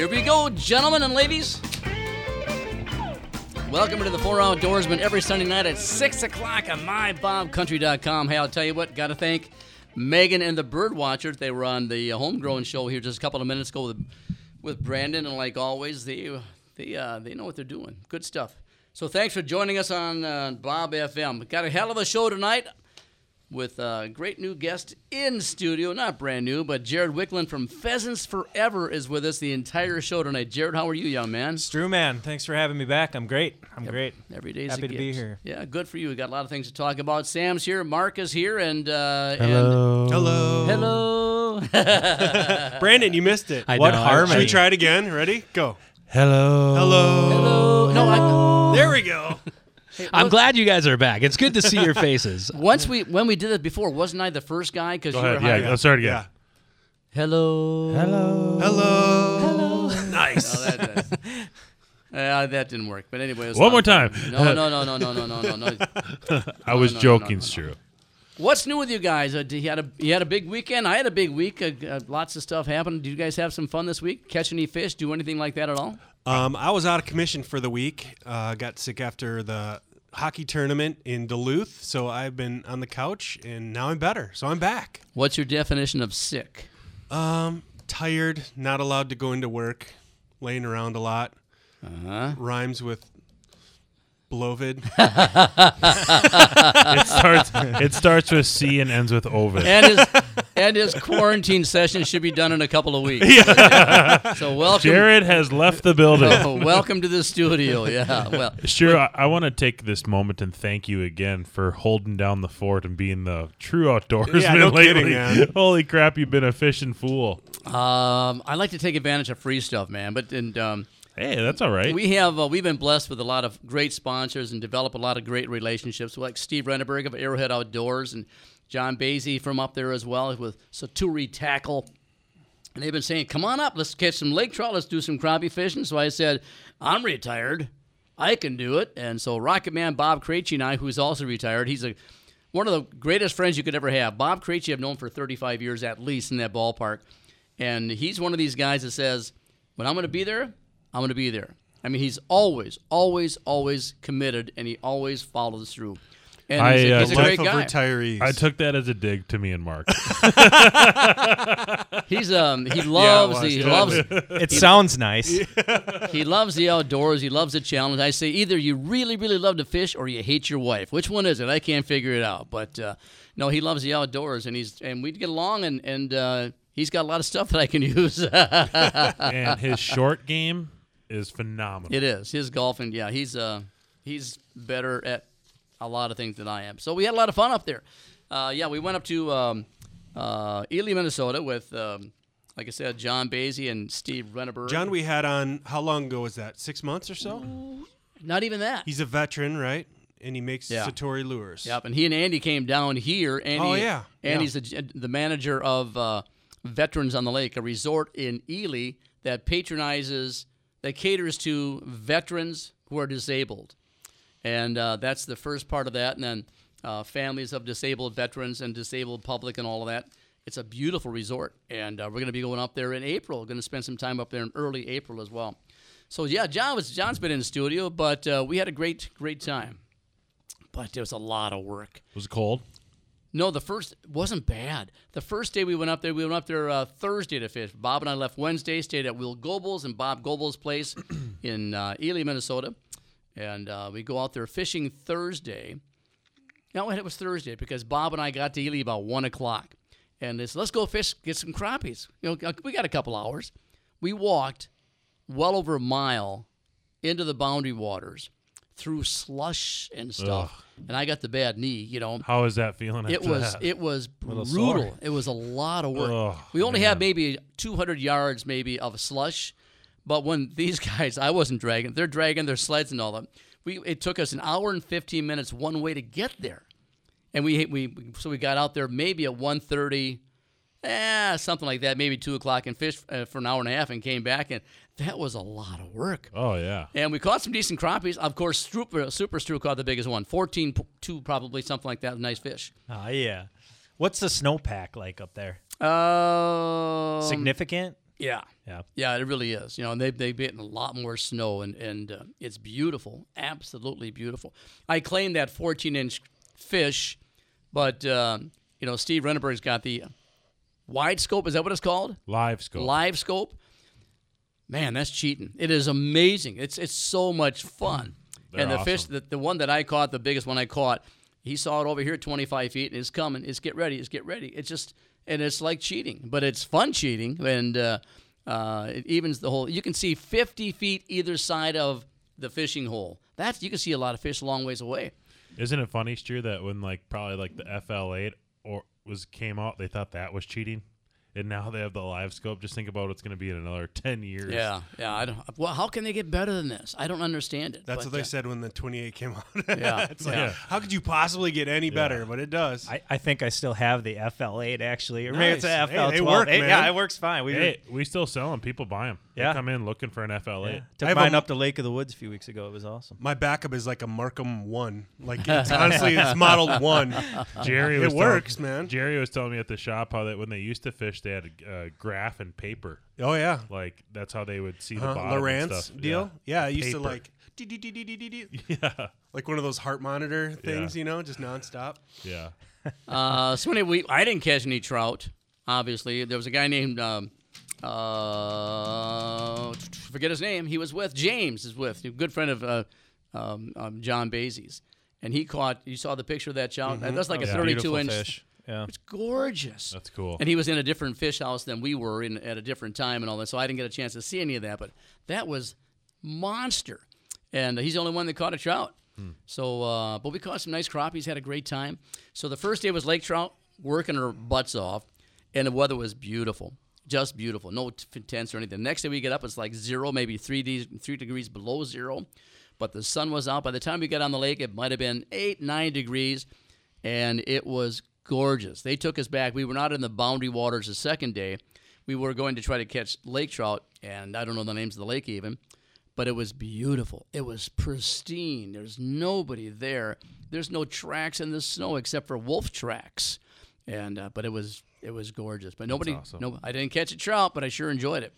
Here we go, gentlemen and ladies. Welcome to the Four Outdoorsman every Sunday night at 6 o'clock on mybobcountry.com. Hey, I'll tell you what, got to thank Megan and the Bird Watchers. They were on the uh, Homegrown show here just a couple of minutes ago with, with Brandon, and like always, they, they, uh, they know what they're doing. Good stuff. So thanks for joining us on uh, Bob FM. Got a hell of a show tonight with a great new guest in studio. Not brand new, but Jared Wiklund from Pheasants Forever is with us the entire show tonight. Jared, how are you, young man? Drew, man, thanks for having me back. I'm great. I'm great. Every day's Happy a to be here. Yeah, good for you. We got a lot of things to talk about. Sam's here, Mark is here, and uh, Hello. Hello. and hello. Brandon, you missed it. I What know, harmony. Should we try it again? Ready? Go. Hello. Hello. hello. No, I, There we go. I'm glad you guys are back. It's good to see your faces. once we when we did it before, wasn't I the first guy? Because you Go ahead. were Yeah, hired? let's start again. Yeah. Hello. Hello. Hello. Nice. Oh, that, that, uh, that didn't work. But anyway, it was One more of time. No, no, no, no, no, no, no, no, no. I was no, no, joking, no, no. Stu. What's new with you guys? Uh, you had a you had a big weekend. I had a big week. Uh, uh, lots of stuff happened. Did you guys have some fun this week? Catch any fish? Do anything like that at all? Um, I was out of commission for the week. Uh, got sick after the hockey tournament in Duluth, so I've been on the couch, and now I'm better. So I'm back. What's your definition of sick? Um, tired, not allowed to go into work, laying around a lot. Uh-huh. Rhymes with bloated. It starts. it starts with C and ends with Ovid. And his and his quarantine session should be done in a couple of weeks. So welcome, Jared has left the building. Oh, welcome to the studio. Yeah. Well, Sure, I, I want to take this moment and thank you again for holding down the fort and being the true outdoorsman Yeah, no lately. kidding, man. Holy crap, you've been a fishing fool. um, I like to take advantage of free stuff, man. But and um, Hey, that's all right. We have uh, we've been blessed with a lot of great sponsors and develop a lot of great relationships, like Steve Renneberg of Arrowhead Outdoors and John Basie from up there as well with Saturi Tackle. And they've been saying, "Come on up, let's catch some lake trout, let's do some crappie fishing." So I said, "I'm retired, I can do it." And so Rocket Man Bob Krejci and I, who's also retired, he's a one of the greatest friends you could ever have. Bob Krejci, I've known for 35 years at least in that ballpark, and he's one of these guys that says, "When I'm going to be there, I'm going to be there." I mean, he's always, always, always committed, and he always follows through. And I, he's, a, uh, a great guy. retirees. I took that as a dig to me and Mark. He's um he loves was, he loves It sounds nice. he loves the outdoors. He loves the challenge. I say either you really really love to fish or you hate your wife. Which one is it? I can't figure it out. But uh, no, he loves the outdoors, and he's and we get along, and and uh, he's got a lot of stuff that I can use. and his short game is phenomenal. It is his golfing. Yeah, he's uh he's better at a lot of things than I am. So we had a lot of fun up there. Uh, yeah, we went up to um, uh, Ely, Minnesota, with um, like I said, John Basie and Steve Renneberg. John, we had on, how long ago was that? Six months or so? not even that. He's a veteran, right? And he makes Yeah. Satori lures. Yep, and he and Andy came down here. Andy, Oh, yeah, Andy's the, the manager of uh, Veterans on the Lake, a resort in Ely that patronizes, that caters to veterans who are disabled, and uh, that's the first part of that. And then uh, families of disabled veterans and disabled public and all of that. It's a beautiful resort, and uh, we're going to be going up there in April. Going to spend some time up there in early April as well. So yeah, John was John's been in the studio, but uh, we had a great great time. But it was a lot of work. Was it cold? No, the first wasn't bad. The first day we went up there, we went up there uh, Thursday to fish. Bob and I left Wednesday, stayed at Will Goebels and Bob Goebels' place in uh, Ely, Minnesota, and uh, we go out there fishing Thursday. No, it was Thursday because Bob and I got to Ely about one o'clock, and they said, "Let's go fish, get some crappies." You know, we got a couple hours. We walked well over a mile into the boundary waters through slush and stuff, and I got the bad knee. You know, How is that feeling? it was that? it was brutal. It was a lot of work. Ugh, we only man. had maybe 200 yards maybe of slush, but when these guys, I wasn't dragging. They're dragging their sleds and all that. We it took us an hour and 15 minutes one way to get there, and we we so we got out there maybe at 1:30. Eh, something like that, maybe two o'clock, and fished uh, for an hour and a half, and came back, and that was a lot of work. Oh yeah. And we caught some decent crappies. Of course, Super, Super Stru caught the biggest one, 14 two probably, something like that. Nice fish. Oh yeah. What's the snowpack like up there? Uh, Significant? Yeah. Yeah. Yeah, it really is. You know, and they've, they've been a lot more snow, and, and uh, it's beautiful. Absolutely beautiful. I claim that 14 inch fish, but, uh, you know, Steve Renneberg's got the wide scope. Is that what it's called? Live scope. Live scope. Man, that's cheating. It is amazing. It's it's so much fun. They're and the fish, awesome. the, the one that I caught, the biggest one I caught, he saw it over here 25 feet, and it's coming. It's get ready. It's get ready. It's just, and it's like cheating, but it's fun cheating, and uh, uh, it evens the whole. You can see 50 feet either side of the fishing hole. That's you can see a lot of fish a long ways away. Isn't it funny, Stu, that when like probably like the FL8 or was came out, they thought that was cheating, and now they have the live scope. Just think about what's going to be in another ten years. Yeah, yeah. I don't. Well, how can they get better than this? I don't understand it. That's but, what they uh, said when the 28 came out. Yeah, it's like, yeah. how could you possibly get any better? But it does. I, I think I still have the FL8 actually. Or maybe it's Nice. a FL12. they work, Hey. Yeah, it works fine. We Hey, we still sell them. People buy them. Yeah. They come in looking for an FL8. yeah. I took have mine a- up to Lake of the Woods a few weeks ago. It was awesome. My backup is like a Marcum one. Like it's honestly, it's modeled one. Jerry It was works, telling, man. Jerry was telling me at the shop how that when they used to fish, they had a uh, graph and paper. Oh yeah, Like that's how they would see the huh? bottom. and stuff. deal. Yeah, I used to like. Yeah, like one of those heart monitor things, Yeah. you know, just nonstop. yeah. Uh, so anyway, we, I didn't catch any trout. Obviously, there was a guy named um, uh, forget his name. He was with James. Is with a good friend of uh, um, um, John Basie's, and he caught. You saw the picture of that trout. That's like a Yeah. 32 Beautiful inch. fish. Yeah. It's gorgeous. That's cool. And he was in a different fish house than we were in at a different time and all that. So I didn't get a chance to see any of that. But that was monster. And he's the only one that caught a trout. So, uh, but we caught some nice crappies, had a great time. So the first day was lake trout, working our butts off, and the weather was beautiful, just beautiful. No t- tents or anything. The next day we get up, it's like zero, maybe three, de- three degrees below zero, but the sun was out. By the time we got on the lake, it might have been eight, nine degrees, and it was gorgeous. They took us back. We were not in the boundary waters the second day. We were going to try to catch lake trout, and I don't know the names of the lake even but it was beautiful. It was pristine. There's nobody there. There's no tracks in the snow except for wolf tracks, and uh, but it was it was gorgeous. But nobody, awesome. no, I didn't catch a trout, but I sure enjoyed it.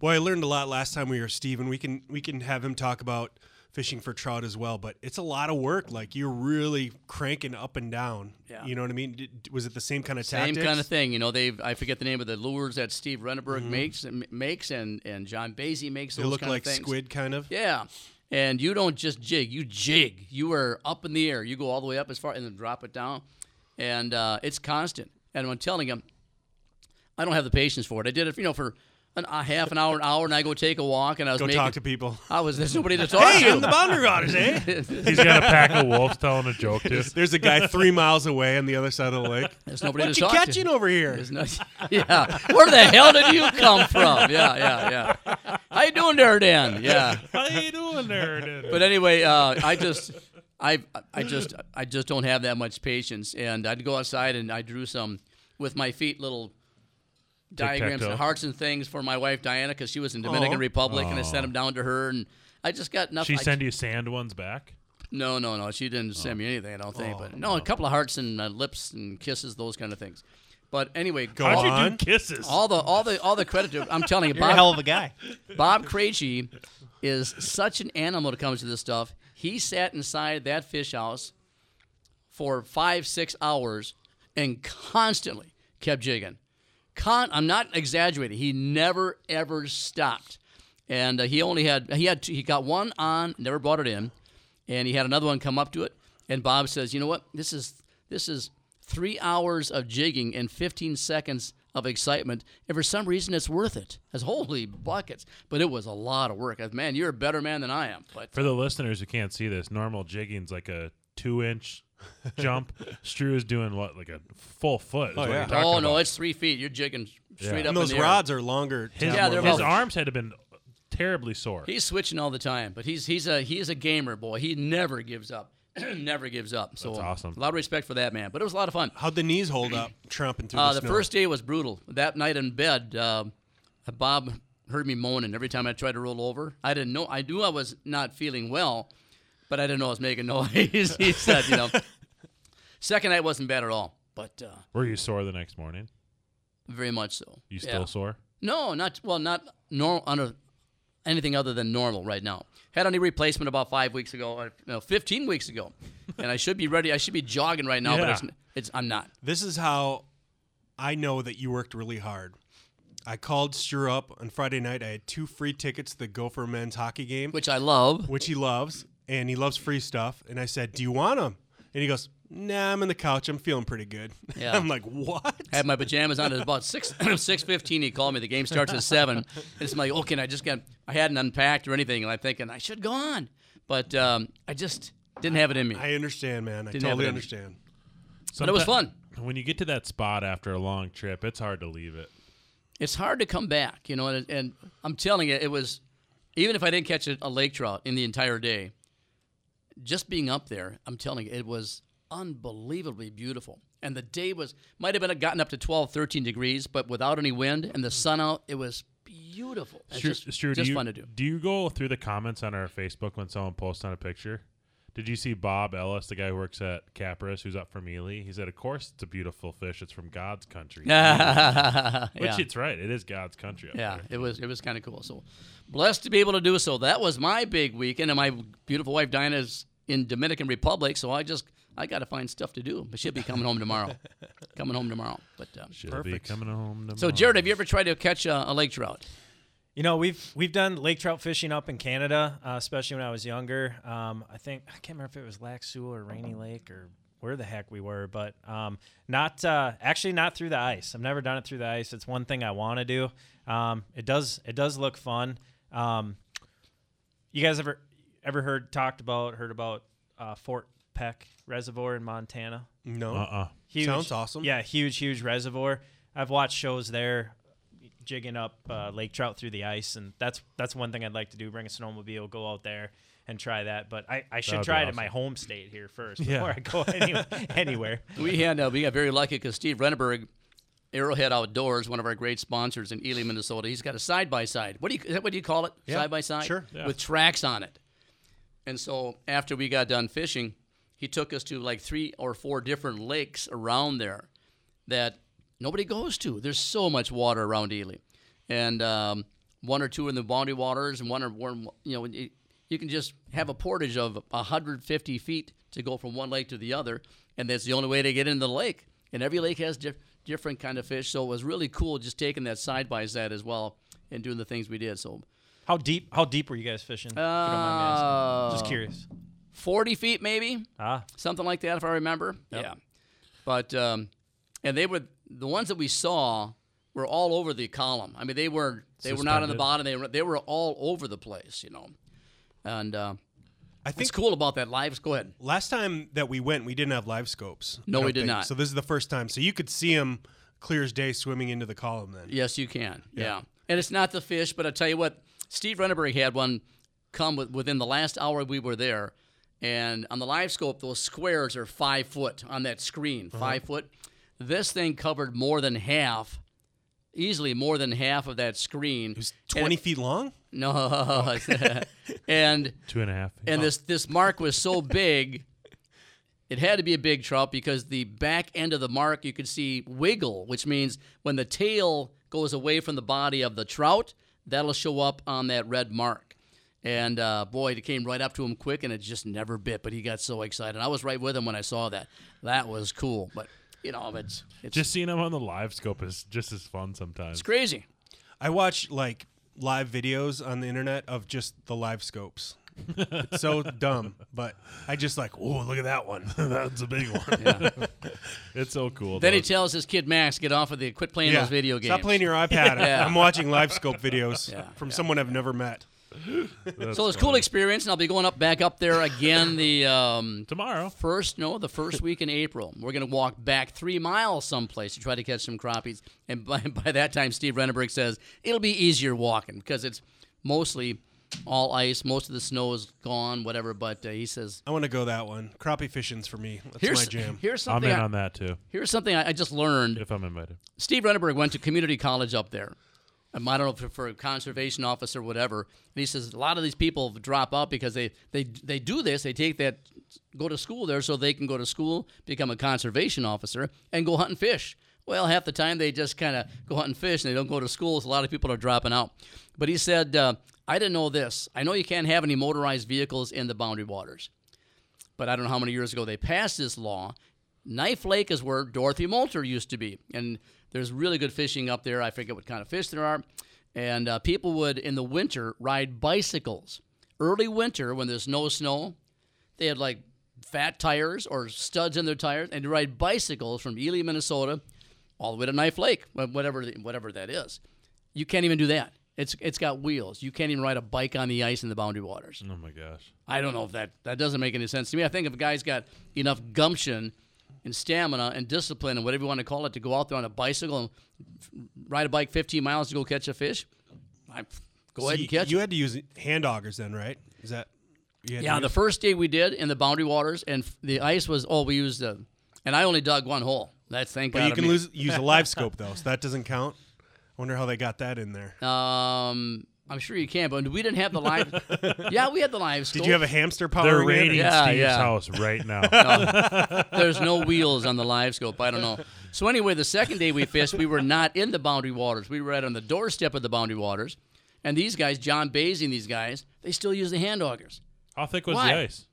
Boy, I learned a lot last time we were Steve, and we can we can have him talk about fishing for trout as well. But it's a lot of work. Like you're really cranking up and down. Yeah. You know what I mean? Did, was it the same kind of tactics? Same tactics? kind of thing, you know. they've I forget the name of the lures that Steve Renneberg Mm-hmm. makes and makes, and and John Basie makes. They those look kind like of squid, kind of. Yeah. And you don't just jig, you jig. You are up in the air. You go all the way up as far and then drop it down. And uh, it's constant. And I'm telling you, I don't have the patience for it. I did it, you know, for an, a half an hour, an hour, and I go take a walk, and I was Go making. talk to people. I was there's nobody to talk Hey, to. in the boundary waters, eh? He's got a pack of wolves telling a joke to. There's a guy three miles away on the other side of the lake. There's nobody What to you talk catching to. over here? No, yeah. Where the hell did you come from? Yeah, yeah, yeah. How you doing there, Dan? Yeah. How you doing there? Dan? But anyway, uh, I just, I, I just, I just don't have that much patience. And I'd go outside and I drew some with my feet little diagrams and hearts and things for my wife Diana because she was in Dominican Aw. Republic, and I sent them down to her, and I just got nothing. she I- send you sand ones back. no, no, no. She didn't send me anything. I don't think. But no, a couple of hearts and uh, lips and kisses, those kind of things. But anyway, Go How'd on. you do kisses? all the all the all the credit to I'm telling you, You're a Bob, hell of a guy. Bob Krejci is such an animal when it comes to this stuff. He sat inside that fish house for five, six hours and constantly kept jigging. Con- I'm not exaggerating. He never ever stopped, and uh, he only had he had he got one on, never brought it in, and he had another one come up to it. And Bob says, "You know what? This is this is three hours of jigging and 15 seconds of excitement, and for some reason it's worth it." As holy buckets, but it was a lot of work. Man, you're a better man than I am. But For the listeners who can't see this, normal jigging's like a two inch jump. Strew is doing what, like a full foot? is what yeah. oh no, about. it's three feet. You're jigging straight Yeah. up And those in the air. rods are longer. his, Yeah, they're his arms had to been terribly sore. He's switching all the time, but he's he's a he's a gamer boy. He never gives up. never gives up. So That's awesome. A lot of respect for that man. But it was a lot of fun. How'd the knees hold up tromping through Uh, the the snow? first day was brutal. That night in bed, uh, Bob heard me moaning every time I tried to roll over. I didn't know. I knew I was not feeling well, but I didn't know I was making noise. he said, you know. Second night wasn't bad at all, but uh, Were you sore the next morning? very much so. You Yeah. still sore? No, not well, not normal under anything other than normal right now. Had a knee replacement about five weeks ago, or, no, fifteen weeks ago, and I should be ready. I should be jogging right now, but it's, it's I'm not. This is how I know that you worked really hard. I called Sture up on Friday night. I had two free tickets to the Gopher men's hockey game, Which I love. which he loves, and he loves free stuff. And I said, "Do you want them?" And he goes, "Nah, I'm in the couch. I'm feeling pretty good." Yeah. I'm like, "What?" I had my pajamas on at about six six fifteen. He called me. The game starts at seven. And it's like, okay, and I just got I hadn't unpacked or anything, and I'm thinking I should go on, but um, I just didn't have it in me. I understand, man. I Didn't have totally it in me. understand. But it was fun. When you get to that spot after a long trip, it's hard to leave it. it's hard to come back, you know. And, and I'm telling you, it was even if I didn't catch a, a lake trout in the entire day, just being up there, I'm telling you, it was unbelievably beautiful. And the day was might have been gotten up to 12, 13 degrees, but without any wind and the sun out, it was beautiful. It's Stu- just, Stu, just you, fun to do. Do you go through the comments on our Facebook when someone posts on a picture? Did you see Bob Ellis, the guy who works at Capra's, who's up from Ely? He said, "Of course, it's a beautiful fish. It's from God's country." yeah. Which it's right. It is God's country. Yeah, there. it was it was kind of cool. So blessed to be able to do so. That was my big weekend, and my beautiful wife Dinah's in Dominican Republic. So I just I got to find stuff to do. But she'll be coming home tomorrow. coming home tomorrow. But um, She'll Perfect. be coming home. Tomorrow. so Jared, have you ever tried to catch a, a lake trout? You know, we've we've done lake trout fishing up in Canada, uh, especially when I was younger. Um, I think I can't remember if it was Lac Seul or Rainy Lake or where the heck we were, but um, not uh, actually not through the ice. I've never done it through the ice. It's one thing I want to do. Um, it does it does look fun. Um, you guys ever ever heard talked about heard about uh, Fort Peck Reservoir in Montana? No, Uh-uh. Huge, Sounds awesome. Yeah, huge, huge reservoir. I've watched shows there, jigging up uh, lake trout through the ice, and that's that's one thing I'd like to do. Bring a snowmobile, go out there and try that. But I, I should would be try it in my home state here first Yeah. before I go any, anywhere. We had uh, we got very lucky because Steve Renneberg, Arrowhead Outdoors, one of our great sponsors in Ely, Minnesota. He's got a side by side. What do you is that what do you call it? Side by side. sure. Yeah. With tracks on it. And so after we got done fishing, he took us to like three or four different lakes around there that nobody goes to. There's so much water around Ely, and um, one or two in the boundary waters, and one or one. You know, you, you can just have a portage of 150 feet to go from one lake to the other, and that's the only way to get into the lake. And every lake has diff- different kind of fish, so it was really cool just taking that side by side as well and doing the things we did. So How deep? How deep were you guys fishing? if you don't mind me asking? Just Uh, curious. 40 feet maybe. Ah, something like that, if I remember. Yeah, but um, and they were the ones that we saw were all over the column. I mean, they were they were not on the bottom. They were they were all over the place, you know. And uh, I what's think cool about that live? Go ahead. last time that we went, we didn't have live scopes. No, we did think. not. So this is the first time. So you could see them clear as day swimming into the column. Then Yes, you can. Yeah. Yeah. And it's not the fish, but I tell you what, Steve Renneberg had one come with, within the last hour we were there. And on the live scope, those squares are five foot on that screen, Uh-huh. 5 foot. This thing covered more than half, easily more than half of that screen. it was twenty feet long. No. and Two and a half. and this this mark was so big it had to be a big trout because the back end of the mark you could see wiggle which means when the tail goes away from the body of the trout that'll show up on that red mark and uh, boy it came right up to him quick and it just never bit but he got so excited i was right with him when i saw that that was cool but you know it's it's Just seeing them on the live scope is just as fun sometimes. it's crazy I watch like live videos on the internet of just the live scopes. it's so dumb, but I just like, oh, look at that one. That's a big one. it's so cool. then though. he tells his kid max get off of the quit playing those video games Stop playing your iPad. Yeah. I'm watching live scope videos Yeah, from yeah. someone I've never met. That's so it's a cool experience and i'll be going up back up there again the um, tomorrow. first no the first week in april we're going to walk back three miles someplace to try to catch some crappies and by, by that time steve renneberg says it'll be easier walking because it's mostly all ice most of the snow is gone whatever but uh, he says I want to go that one. Crappie fishing's for me. That's here's, my jam. here's something I'm in I, on that too. here's something I, I just learned If I'm invited. Steve Renneberg went to community college up there. I don't know if for a conservation officer or whatever. And he says a lot of these people drop out because they, they, they do this. They take that, go to school there so they can go to school, become a conservation officer, and go hunt and fish. Well, half the time they just kind of go hunt and fish and they don't go to school. So a lot of people are dropping out. But he said, uh, I didn't know this. I know you can't have any motorized vehicles in the boundary waters. But I don't know how many years ago they passed this law. Knife Lake is where Dorothy Molter used to be. And there's really good fishing up there. I forget what kind of fish there are. And uh, people would, in the winter, ride bicycles. Early winter, when there's no snow, they had like fat tires or studs in their tires, and ride bicycles from Ely, Minnesota, all the way to Knife Lake, wh- whatever whatever that is. You can't even do that. It's it's got wheels. You can't even ride a bike on the ice in the boundary waters. Oh my gosh. I don't know if that that doesn't make any sense to me. I think if a guy's got enough gumption and stamina and discipline and whatever you want to call it to go out there on a bicycle and f- ride a bike 15 miles to go catch a fish, I go ahead So and catch. you it. had to use hand augers then, right? Is that? you Yeah, the first day we did in the boundary waters, and f- the ice was oh we used the, and I only dug one hole. That's thank But God. you can lose, use a live scope though, so that doesn't count. I wonder how they got that in there. Um, I'm sure you can, but we didn't have the live. yeah, we had the live. Did you have a hamster power? They're raiding Yeah, Steve's yeah. house right now. There's no wheels on the live scope. I don't know. So anyway, the second day we fished, we were not in the boundary waters. We were right on the doorstep of the boundary waters, and these guys, John Basie and these guys, they still use the hand augers. How thick was Why? the ice?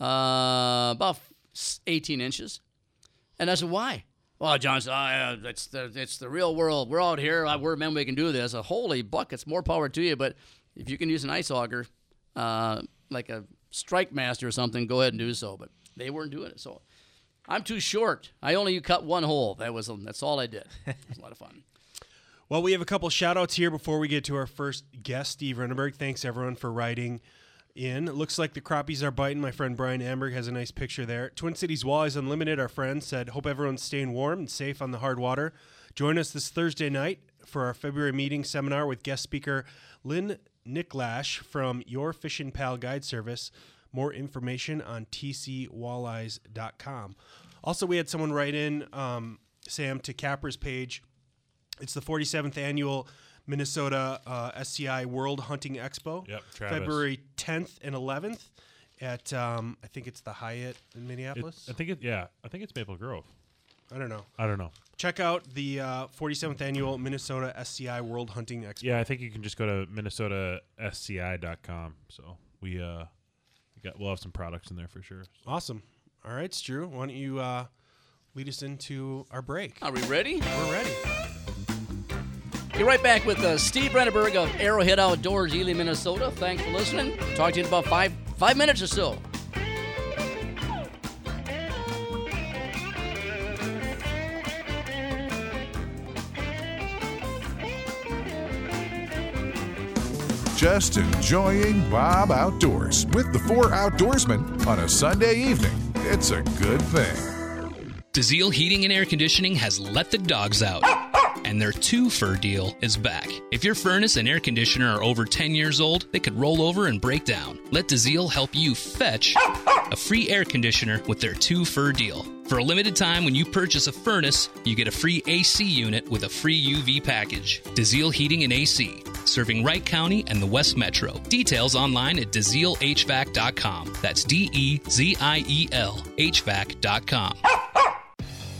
Uh, about 18 inches. And I said, why? Well, John said, oh, it's the it's the real world. We're out here. We're men. We can do this. A holy buckets, more power to you. But if you can use an ice auger, uh, like a strike master or something, go ahead and do so. But they weren't doing it. So I'm too short. I only cut one hole. That was that's all I did. It was a lot of fun. Well, we have a couple shout outs here before we get to our first guest, Steve Renneberg. Thanks everyone for writing in. It looks like the crappies are biting. My friend Brian Amberg has a nice picture there. Twin Cities Walleyes Unlimited, our friend, said, Hope everyone's staying warm and safe on the hard water. Join us this Thursday night for our February meeting seminar with guest speaker Lynn Nicklash from Your Fishing Pal Guide Service. More information on tcwalleyes.com. Also, we had someone write in, um, Sam, to Capra's page. It's the 47th annual Minnesota uh, SCI World Hunting Expo. Yep, Travis. February 10th and 11th at um, I think it's the Hyatt in It, Minneapolis. I think it. Yeah, I think it's Maple Grove. I don't know. I don't know. Check out the uh, 47th annual Minnesota SCI World Hunting Expo. Yeah, I think you can just go to minnesotasci.com. So we uh, we got we'll have some products in there for sure. Awesome. All right, Stu, why don't you uh, lead us into our break? Are we ready? We're ready. Get right back with uh, Steve Renneberg of Arrowhead Outdoors, Ely, Minnesota. Thanks for listening. Talk to you in about five five minutes or so. Just enjoying Bob Outdoors with the four outdoorsmen on a Sunday evening. It's a good thing. DeZiel Heating and Air Conditioning has let the dogs out. And their two fur deal is back. If your furnace and air conditioner are over 10 years old, they could roll over and break down. Let DeZiel help you fetch a free air conditioner with their two fur deal. For a limited time, when you purchase a furnace, you get a free AC unit with a free UV package. DeZiel Heating and AC, serving Wright County and the West Metro. Details online at DeZielHVAC.com. That's D E Z I E L HVAC.com.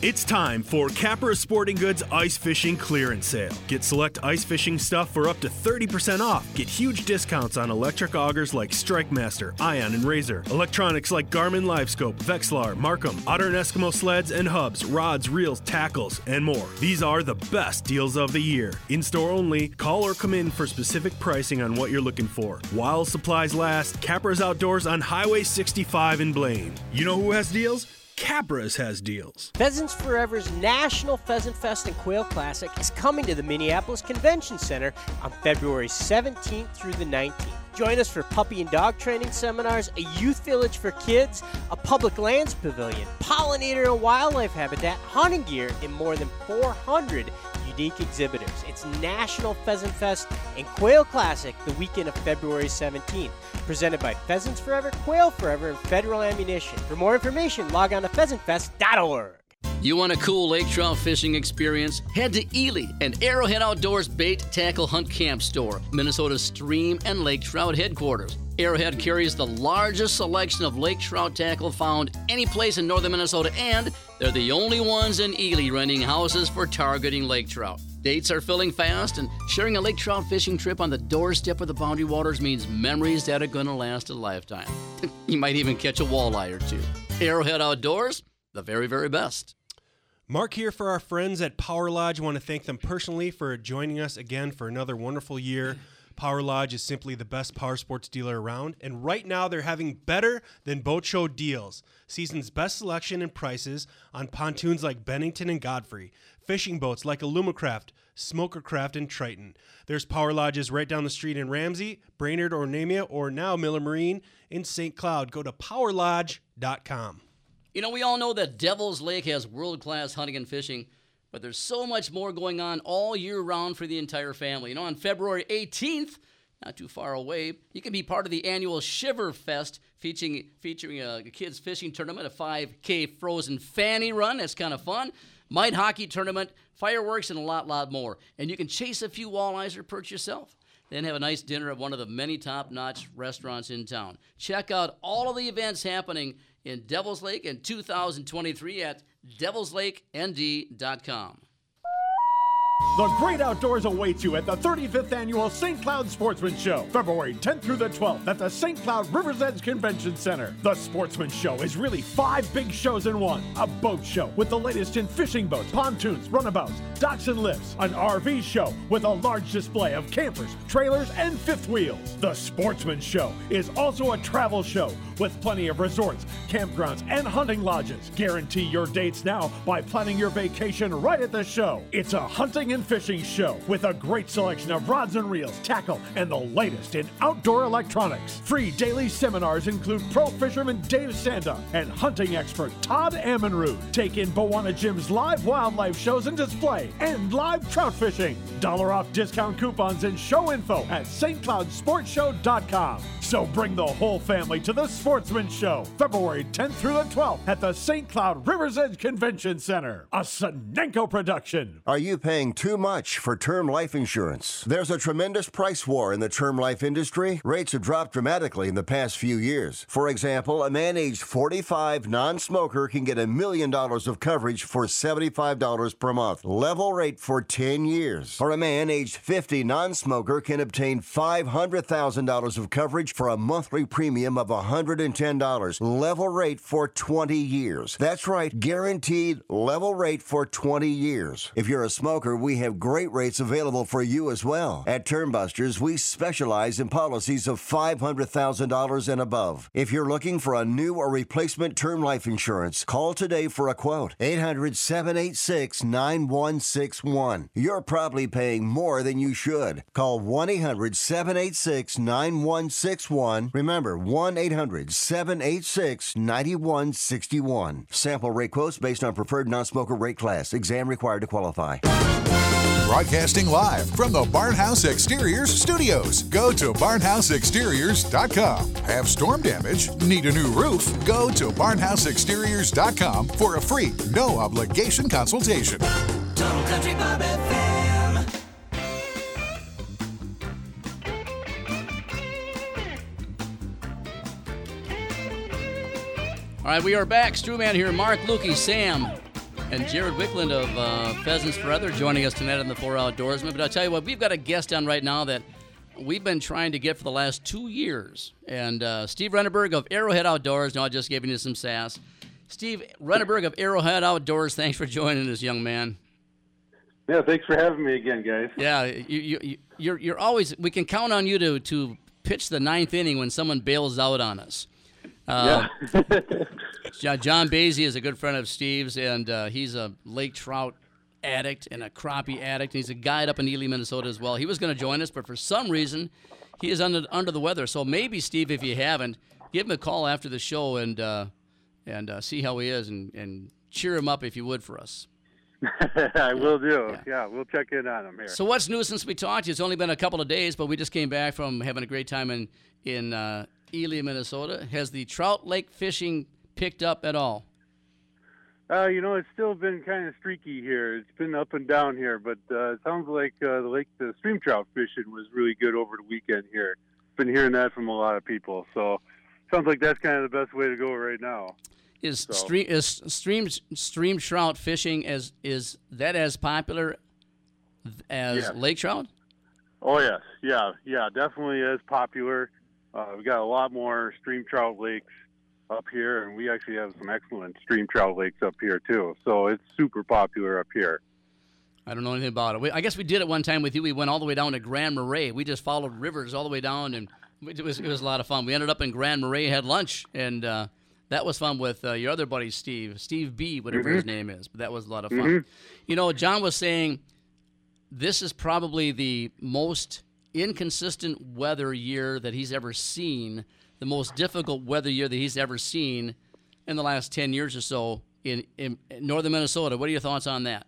It's time for Capra Sporting Goods Ice Fishing Clearance Sale. Get select ice fishing stuff for up to 30% off. Get huge discounts on electric augers like Strike Master, Ion, and Razor. Electronics like Garmin LiveScope, Vexilar, Marcum, Otter and Eskimo sleds and hubs, rods, reels, tackles, and more. These are the best deals of the year. In store only, call or come in for specific pricing on what you're looking for. While supplies last, Capra's Outdoors on Highway 65 in Blaine. You know who has deals? Capra's has deals. Pheasants Forever's National Pheasant Fest and Quail Classic is coming to the Minneapolis Convention Center on February 17th through the 19th. Join us for puppy and dog training seminars, a youth village for kids, a public lands pavilion, pollinator and wildlife habitat, hunting gear, and more than 400 unique exhibitors. It's National Pheasant Fest and Quail Classic the weekend of February 17th. Presented by Pheasants Forever, Quail Forever, and Federal Ammunition. For more information, log on to pheasantfest.org. You want a cool lake trout fishing experience? Head to Ely and Arrowhead Outdoors Bait Tackle Hunt Camp Store, Minnesota's stream and lake trout headquarters. Arrowhead carries the largest selection of lake trout tackle found any place in northern Minnesota, and they're the only ones in Ely renting houses for targeting lake trout. Dates are filling fast, and sharing a lake trout fishing trip on the doorstep of the Boundary Waters means memories that are going to last a lifetime. you might even catch a walleye or two. Arrowhead Outdoors, the very, very best. Mark here for our friends at Power Lodge. I want to thank them personally for joining us again for another wonderful year. Power Lodge is simply the best power sports dealer around, and right now they're having better than boat show deals. Season's best selection and prices on pontoons like Bennington and Godfrey, fishing boats like Alumacraft, Smokercraft, and Triton. There's Power Lodges right down the street in Ramsey, Brainerd, or Namia, or now Miller Marine in St. Cloud. Go to powerlodge.com. You know, we all know that Devil's Lake has world class hunting and fishing, but there's so much more going on all year round for the entire family. You know, on February 18th, not too far away, you can be part of the annual Shiver Fest featuring, featuring a kids' fishing tournament, a 5K frozen fanny run. That's kind of fun. Mite hockey tournament, fireworks, and a lot, lot more. And you can chase a few walleyes or perch yourself. Then have a nice dinner at one of the many top notch restaurants in town. Check out all of the events happening in Devil's Lake in 2023 at devilslakend.com. The great outdoors awaits you at the 35th annual St. Cloud Sportsman Show, February 10th through the 12th at the St. Cloud River's Edge Convention Center. The Sportsman Show is really five big shows in one. A boat show with the latest in fishing boats, pontoons, runabouts, docks and lifts. An RV show with a large display of campers, trailers, and fifth wheels. The Sportsman Show is also a travel show with plenty of resorts, campgrounds, and hunting lodges. Guarantee your dates now by planning your vacation right at the show. It's a hunting and fishing show with a great selection of rods and reels, tackle, and the latest in outdoor electronics. Free daily seminars include pro fisherman Dave Csanda and hunting expert Todd Amenrud. Take in Bwana Jim's live wildlife shows and display and live trout fishing. Dollar off discount coupons and show info at stcloudsportshow.com. So bring the whole family to the Sportsman Show, February 10th through the 12th at the St. Cloud River's Edge Convention Center, a Sonenko production. Are you paying too much for term life insurance? There's a tremendous price war in the term life industry. Rates have dropped dramatically in the past few years. For example, a man aged 45 non smoker can get a million dollars of coverage for $75 per month, level rate for 10 years. Or a man aged 50 non smoker can obtain $500,000 of coverage for a monthly premium of $110, level rate for 20 years. That's right, guaranteed level rate for 20 years. If you're a smoker, we have great rates available for you as well. At Termbusters, we specialize in policies of $500,000 and above. If you're looking for a new or replacement term life insurance, call today for a quote. 800 786 9161. You're probably paying more than you should. Call 1 800 786 9161. One remember, 1 800 786 9161. Sample rate quotes based on preferred non smoker rate class. Exam required to qualify. Broadcasting live from the Barnhouse Exteriors studios. Go to barnhouseexteriors.com. Have storm damage? Need a new roof? Go to barnhouseexteriors.com for a free, no obligation consultation. Total Country Bob FM. All right, we are back. Strewman here, Mark Lukey, Sam, and Jared Wiklund of uh, Pheasants Forever joining us tonight on the Four Outdoorsmen. But I'll tell you what, we've got a guest on right now that we've been trying to get for the last two years. And uh, Steve Renneberg of Arrowhead Outdoors. Now, I just giving you some sass. Steve Renneberg of Arrowhead Outdoors, thanks for joining us, young man. Yeah, thanks for having me again, guys. Yeah, you, you, you, you're, you're always, we can count on you to, to pitch the ninth inning when someone bails out on us. Uh, John, John Basie is a good friend of Steve's, and uh, he's a lake trout addict and a crappie addict. And he's a guide up in Ely, Minnesota as well. He was going to join us, but for some reason, he is under under the weather. So maybe Steve, if you haven't, give him a call after the show and uh, and uh, see how he is, and, and cheer him up if you would for us. I will do. Yeah. we'll check in on him here. So what's new since we talked? It's only been a couple of days, but we just came back from having a great time in in uh, Ely, Minnesota. Has the trout lake fishing picked up at all? Uh, you know, it's still been kind of streaky here. It's been up and down here, but uh, it sounds like uh, the lake, the stream trout fishing was really good over the weekend here. been hearing that from a lot of people. So sounds like that's kind of the best way to go right now. Is So- stream is stream stream trout fishing as is that as popular as Yes. lake trout? Oh yes, yeah, yeah, definitely is popular. Uh, we got a lot more stream trout lakes up here, and we actually have some excellent stream trout lakes up here too. So it's super popular up here. I don't know anything about it. We, I guess we did it one time with you. We went all the way down to Grand Marais. We just followed rivers all the way down, and it was it was a lot of fun. We ended up in Grand Marais, had lunch, and uh, that was fun with uh, your other buddy Steve, Steve B, whatever his Mhm. name is. But that was a lot of fun. Mhm. You know, John was saying this is probably the most inconsistent weather year that he's ever seen, the most difficult weather year that he's ever seen in the last ten years or so in, in, northern Minnesota. What are your thoughts on that?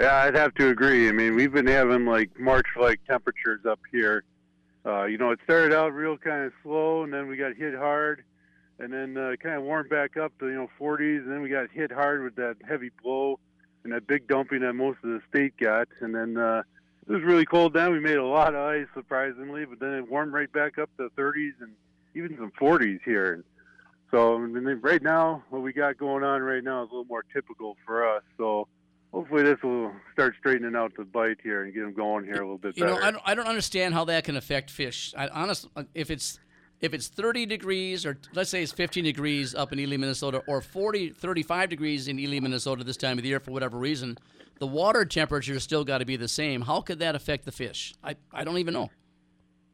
Yeah, I'd have to agree. I mean, we've been having like March-like temperatures up here. Uh, you know, it started out real kind of slow, and then we got hit hard, and then uh, kind of warmed back up to you know 40s, and then we got hit hard with that heavy blow and that big dumping that most of the state got, and then uh, it was really cold. down. we made a lot of ice, surprisingly, but then it warmed right back up to 30s and even some 40s here. So I mean, right now, what we got going on right now is a little more typical for us. So hopefully this will start straightening out the bite here and get them going here a little bit You better. know, I don't, I don't understand how that can affect fish. I honestly, if it's if it's 30 degrees or let's say it's 15 degrees up in Ely, Minnesota, or 40, 35 degrees in Ely, Minnesota this time of the year for whatever reason, the water temperature still got to be the same. How could that affect the fish? I, I don't even know.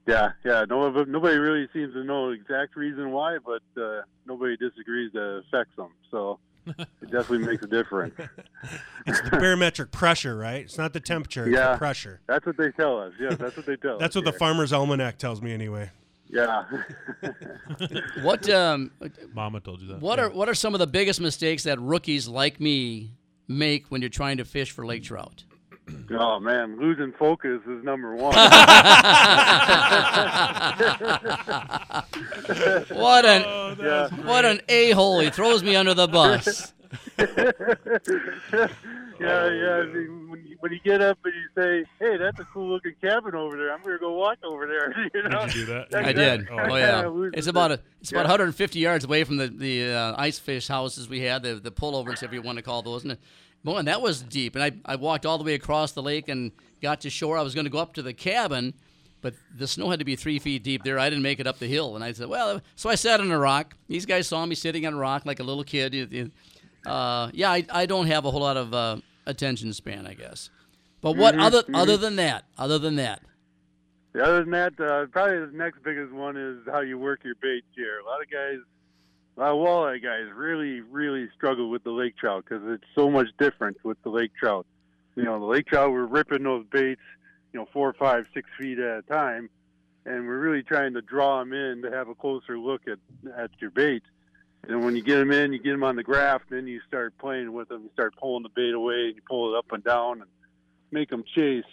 Yeah, yeah. No, nobody really seems to know the exact reason why, but uh, nobody disagrees that it affects them. So it definitely makes a difference. It's the barometric pressure, right? It's not the temperature, it's yeah, the pressure. That's what they tell us. Yeah, that's what they tell us. That's what the. Farmer's Almanac tells me anyway. Yeah. What um, Mama told you that. what are what are some of the biggest mistakes that rookies like me make when you're trying to fish for lake trout? Oh man, losing focus is number one. What an oh, Yeah. what an a hole! He throws me under the bus. yeah, yeah. I mean, when, you, when you get up and you say, "Hey, that's a cool looking cabin over there. I'm gonna go walk over there." You know? you do that? I did. that Oh yeah. It's about a, it. it's about 150 yards away from the the uh, ice fish houses we had, the the pullovers, if you want to call those. And boy, and that was deep. And I I walked all the way across the lake and got to shore. I was going to go up to the cabin, but the snow had to be three feet deep there. I didn't make it up the hill, and I said, well, so I sat on a rock. These guys saw me sitting on a rock like a little kid. Uh, yeah, I, I don't have a whole lot of uh, attention span, I guess. But what Mhm, other other than that? Other than that, The other than that, uh, probably the next biggest one is how you work your baits here. A lot of guys, a lot of walleye guys, really, really struggle with the lake trout because it's so much different with the lake trout. You know, the lake trout, we're ripping those baits, you know, four, five, six feet at a time, and we're really trying to draw them in to have a closer look at at your bait. And when you get them in, you get them on the graft, then you start playing with them. You start pulling the bait away, and you pull it up and down, and make them chase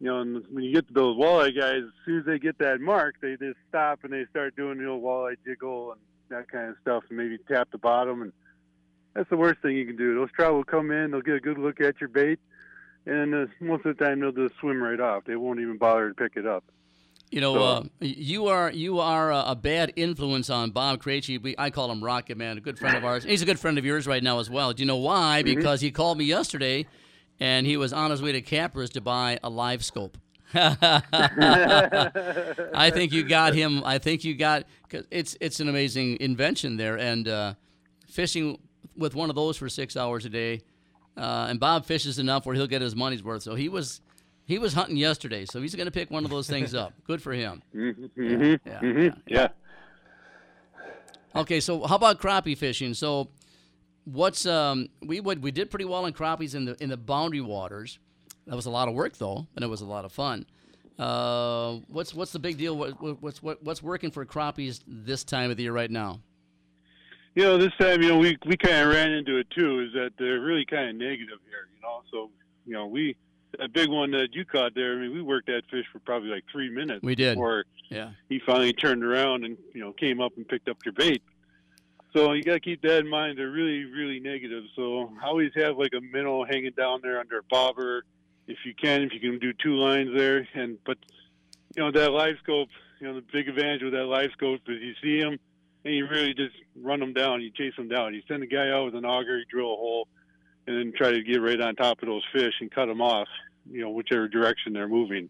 you know, and when you get to those walleye guys, as soon as they get that mark, they just stop and they start doing the old walleye jiggle and that kind of stuff, and maybe tap the bottom, and that's the worst thing you can do. Those trout will come in, they'll get a good look at your bait, and uh, most of the time they'll just swim right off. They won't even bother to pick it up. You know, So- uh, you are you are a, a bad influence on Bob Krejci. We, I call him Rocket Man, a good friend of ours. He's a good friend of yours right now as well. Do you know why? Mm-hmm. Because he called me yesterday, and he was on his way to Capra's to buy a live scope. I think you got him. I think you got cause it's it's an amazing invention there, and uh, fishing with one of those for six hours a day. Uh, and Bob fishes enough where he'll get his money's worth. So he was he was hunting yesterday, so he's going to pick one of those things up. Good for him. Mm-hmm. yeah, hmm yeah. Okay, so how about crappie fishing? So, what's um we would we did pretty well in crappies in the in the boundary waters. That was a lot of work though, and it was a lot of fun. Uh, what's what's the big deal? What, what- what's what, what's working for crappies this time of the year right now? You know, this time, you know, we we kind of ran into it too. Is that they're really kind of negative here. You know, so you know, we that big one that you caught there. I mean, we worked that fish for probably like three minutes. We did. Before Yeah. he finally turned around and you know came up and picked up your bait. So you got to keep that in mind. They're really, really negative. So I always have like a minnow hanging down there under a bobber, if you can. If you can do two lines there, and but you know that live scope, you know the big advantage with that live scope is you see them and you really just run them down. You chase them down. You send a guy out with an auger, you drill a hole, and then try to get right on top of those fish and cut them off. You know whichever direction they're moving.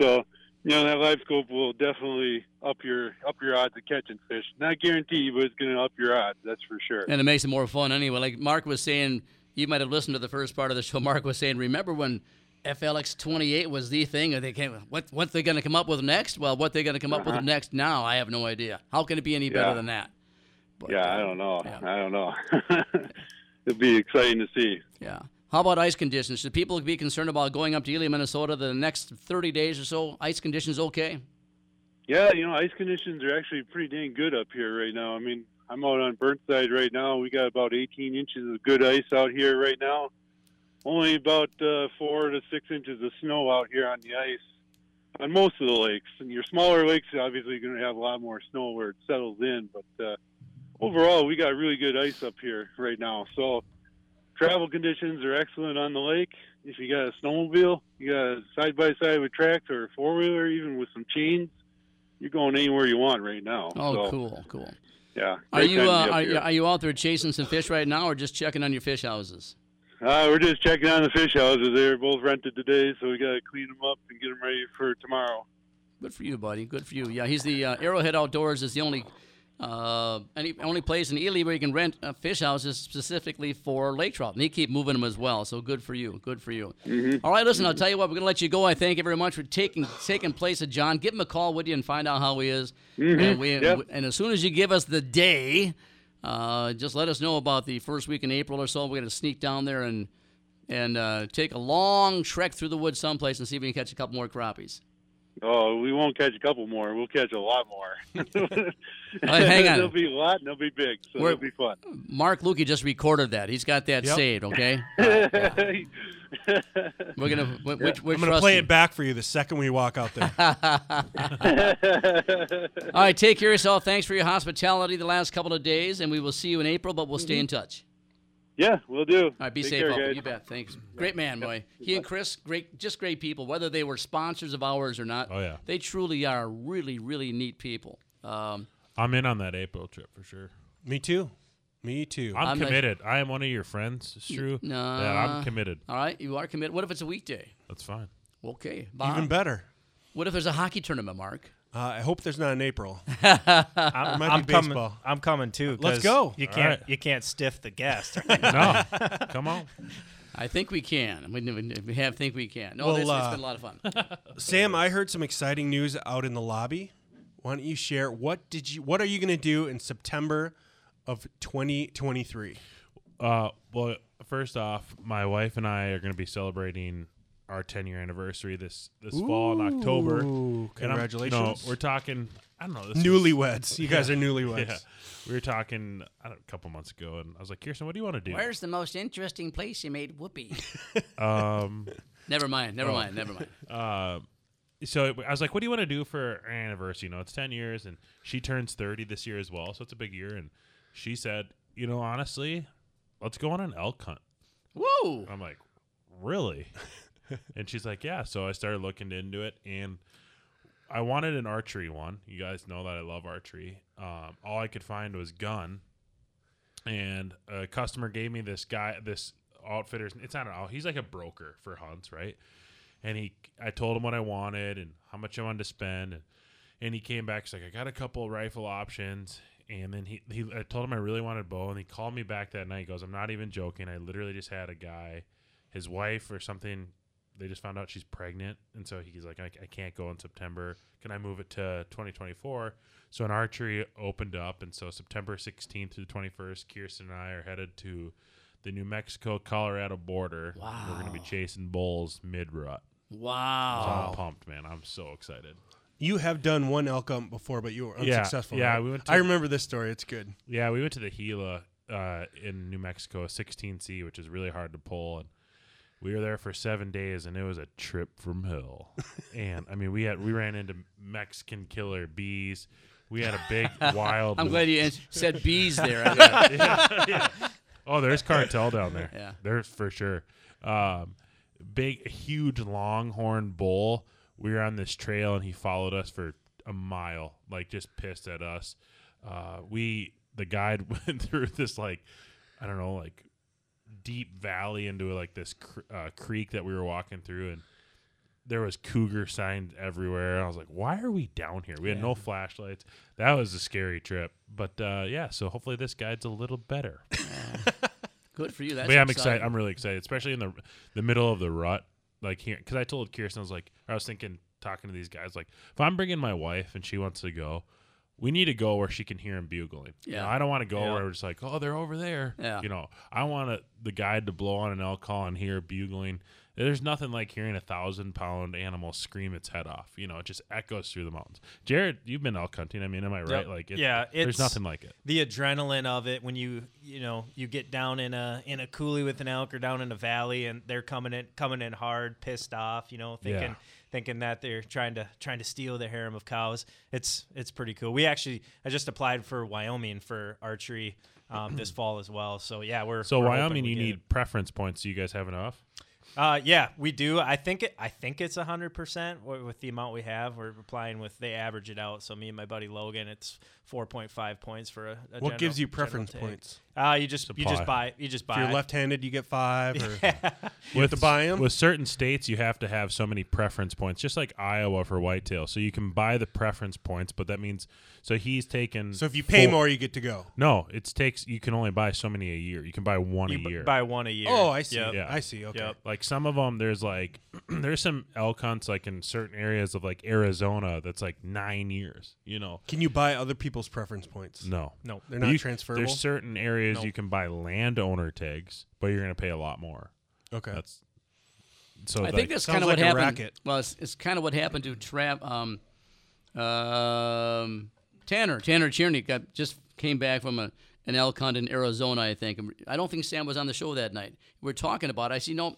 So you know that live scope will definitely up your up your odds of catching fish. Not guaranteed, but it's going to up your odds. That's for sure. And it makes it more fun anyway. Like Mark was saying, you might have listened to the first part of the show. Mark was saying, remember when FLX 28 was the thing? And they came, what what they going to come up with next? Well, what they're going to come up Uh-huh. with next now, I have no idea. How can it be any better Yeah. than that? But, yeah, uh, I don't know. yeah. I don't know. It'll be exciting to see. Yeah. How about ice conditions? Should people be concerned about going up to Ely, Minnesota the next 30 days or so? Ice conditions okay? Yeah, you know, ice conditions are actually pretty dang good up here right now. I mean, I'm out on Burnside right now. We got about 18 inches of good ice out here right now. Only about uh, four to six inches of snow out here on the ice on most of the lakes. And your smaller lakes, obviously, going to have a lot more snow where it settles in. But uh, overall, we got really good ice up here right now. So travel conditions are excellent on the lake. If you got a snowmobile, you got a side by side with tracks or a four wheeler, even with some chains, you're going anywhere you want right now. Oh, So, cool, cool. Yeah. Are you uh, are, here. are you out there chasing some fish right now, or just checking on your fish houses? Uh, we're just checking on the fish houses. They're both rented today, so we got to clean them up and get them ready for tomorrow. Good for you, buddy. Good for you. Yeah, he's the uh, Arrowhead Outdoors is the only uh, any only place in Ely where you can rent uh, fish houses specifically for lake trout, and he keep moving them as well. So good for you. Good for you. All right, listen. I'll tell you what. We're gonna let you go. I thank you very much for taking taking place of John. Give him a call, would you, and find out how he is. And we Yep. and as soon as you give us the day, uh, just let us know about the first week in April or so. We're gonna sneak down there and and uh, take a long trek through the woods someplace and see if we can catch a couple more crappies. Oh, we won't catch a couple more. We'll catch a lot more. right, hang on. they'll be a lot and they'll be big, so We're- it'll be fun. Mark Lukey just recorded that. He's got that Yep. saved. Okay. We're gonna. Which, which, I'm going to play it back for you the second we walk out there. All right. Take care of yourself. Thanks for your hospitality the last couple of days, and we will see you in April. But we'll stay mm-hmm. in touch. Yeah, we'll do. All right. Be Take safe, care, guys. You bet. Thanks. Great man, boy. He and Chris, great, just great people. Whether they were sponsors of ours or not, Oh, yeah. they truly are really, really neat people. Um, I'm in on that April trip for sure. Me too. Me too. I'm, I'm not- committed. I am one of your friends. It's true. no. Yeah, I'm committed. all right. You are committed. What if it's a weekday? That's fine. Okay. Bob. Even better. What if there's a hockey tournament, Mark? Uh, I hope there's not in April. I'm, It might I'm be coming. baseball. I'm coming too. Let's go. You All can't. right. You can't stiff the guest. No, come on. I think we can. We, we have think we can. No, Well, this, it's uh, been a lot of fun. Sam, I heard some exciting news out in the lobby. Why don't you share what did you what are you going to do in September of 2023? Uh, well, first off, my wife and I are going to be celebrating our 10 year anniversary this this fall in October. Ooh, And I'm- congratulations. no, we're talking. I don't know. This was- Newlyweds. You guys Yeah. are newlyweds. Yeah. We were talking I don't, a couple months ago, and I was like, "Kirsten, what do you want to do?" Where's the most interesting place you made whoopee? Um, never mind. Never Oh. mind. Never mind. uh, so I was like, "What do you want to do for our anniversary?" You know, it's ten years, and she turns thirty this year as well, so it's a big year. And she said, "You know, honestly, let's go on an elk hunt." Woo! I'm like, "Really?" And she's like, "Yeah." So I started looking into it, and I wanted an archery one. You guys know that I love archery. Um, all I could find was gun, and a customer gave me this guy, this outfitter's. It's not an out. He's like a broker for hunts, right? And he, I told him what I wanted and how much I wanted to spend, and and he came back. He's like, I got a couple rifle options. And then he, he, I told him I really wanted bow, and he called me back that night. He goes, I'm not even joking. I literally just had a guy, his wife or something. They just found out she's pregnant, and so he's like, I, I can't go in September. Can I move it to 2024? So an archery opened up, and so September 16th through the 21st, Kirsten and I are headed to the New Mexico Colorado border. We're going to be chasing bulls mid rut. So Wow. I'm pumped, man. I'm so excited. You have done one elk hunt before, but you were Yeah, unsuccessful. yeah, right? we went to- I remember this story. It's good. Yeah, we went to the Gila uh, in New Mexico, 16C, which is really hard to pull, and we were there for seven days, and it was a trip from hell. and I mean, we had we ran into Mexican killer bees. We had a big wild. I'm glad you said bees there. yeah, yeah. Oh, there's cartel down there. Yeah. there's for sure. Um, big, huge longhorn bull. We were on this trail, and he followed us for a mile, like just pissed at us. Uh, we the guide went through this like I don't know like deep valley into like this cr- uh, creek that we were walking through and there was cougar signs everywhere. And I was like, why are we down here? We had no flashlights. That was a scary trip. But uh, yeah, so hopefully this guide's a little better. Good for you. That's but yeah, I'm excited. I'm really excited, especially in the the middle of the rut. Like here, because I told Kirsten, I was like, I was thinking, talking to these guys, like, if I'm bringing my wife and she wants to go, we need to go where she can hear him bugling. You know, Yeah. I don't want to go Yeah. where we're like, oh, they're over there. Yeah. You know, I want to, the guide to blow on an elk call and hear bugling. There's nothing like hearing a thousand pound animal scream its head off. You know, it just echoes through the mountains. Jared, you've been elk hunting. I mean, am I right? Yep. Like, it, yeah, there's it's nothing like it. The adrenaline of it when you you know you get down in a in a coulee with an elk or down in a valley and they're coming in coming in hard, pissed off, you know, thinking Yeah. Thinking that they're trying to trying to steal the harem of cows. It's it's pretty cool. We actually I just applied for Wyoming for archery um, this fall as well. So yeah, we're So we're Wyoming, we you need it. preference points. Do you guys have enough? Uh, yeah, we do. I think it. I think it's hundred percent with the amount we have. We're applying with. They average it out. So me and my buddy Logan, it's four point five points for a. a What general- gives you preference points? Uh, you just you just buy you just buy. If you're left-handed, you get five. Or Yeah. you have to buy them. With certain states, you have to have so many preference points, just like Iowa for whitetail. So you can buy the preference points, but that means so he's taken. So if you pay four- more, you get to go. No, it takes. You can only buy so many a year. You can buy one You a bu- year. buy one a year. Oh, I see. Yep. Yeah. I see. Okay. Yep. Like some of them, there's like there's some elk hunts like in certain areas of like Arizona that's like nine years. You know, Can you buy other people's preference points? no, No. They're not you- transferable. There's certain areas Nope. you can buy landowner tags, but you're gonna pay a lot more. okay. That's so. I like, think that's sounds kind of like what a happened. racket. Well, it's, it's kind of what happened to Trav, um, um, Tanner. Tanner Tierney got just came back from a, an elk hunt in Arizona, I think. I don't think Sam was on the show that night. We are talking about. it. I see. No,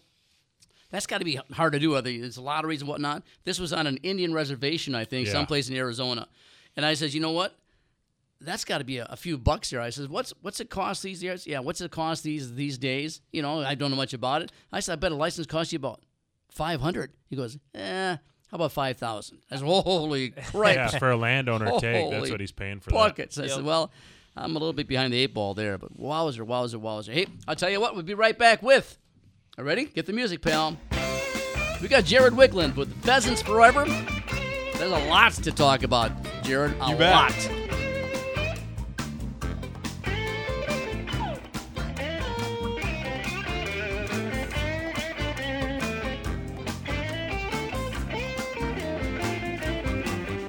that's got to be hard to do. Are they, there's lotteries and whatnot. This was on an Indian reservation, I think, Yeah. someplace in Arizona. And I says, you know what? That's got to be a, a few bucks here. I says, what's what's it cost these years? Yeah, what's it cost these these days? You know, I don't know much about it. I said, I bet a license costs you about five hundred. He goes, eh, how about five thousand? I said, holy crap! yeah, for a landowner take, that's what he's paying for. that. buckets. I said, well, I'm a little bit behind the eight ball there, but wowzer, wowzer, wowzer. Hey, I'll tell you what, we'll be right back with. Are ready? Get the music, pal. We got Jared Wiklund with Pheasants Forever. There's a lot to talk about, Jared. A You bet. lot.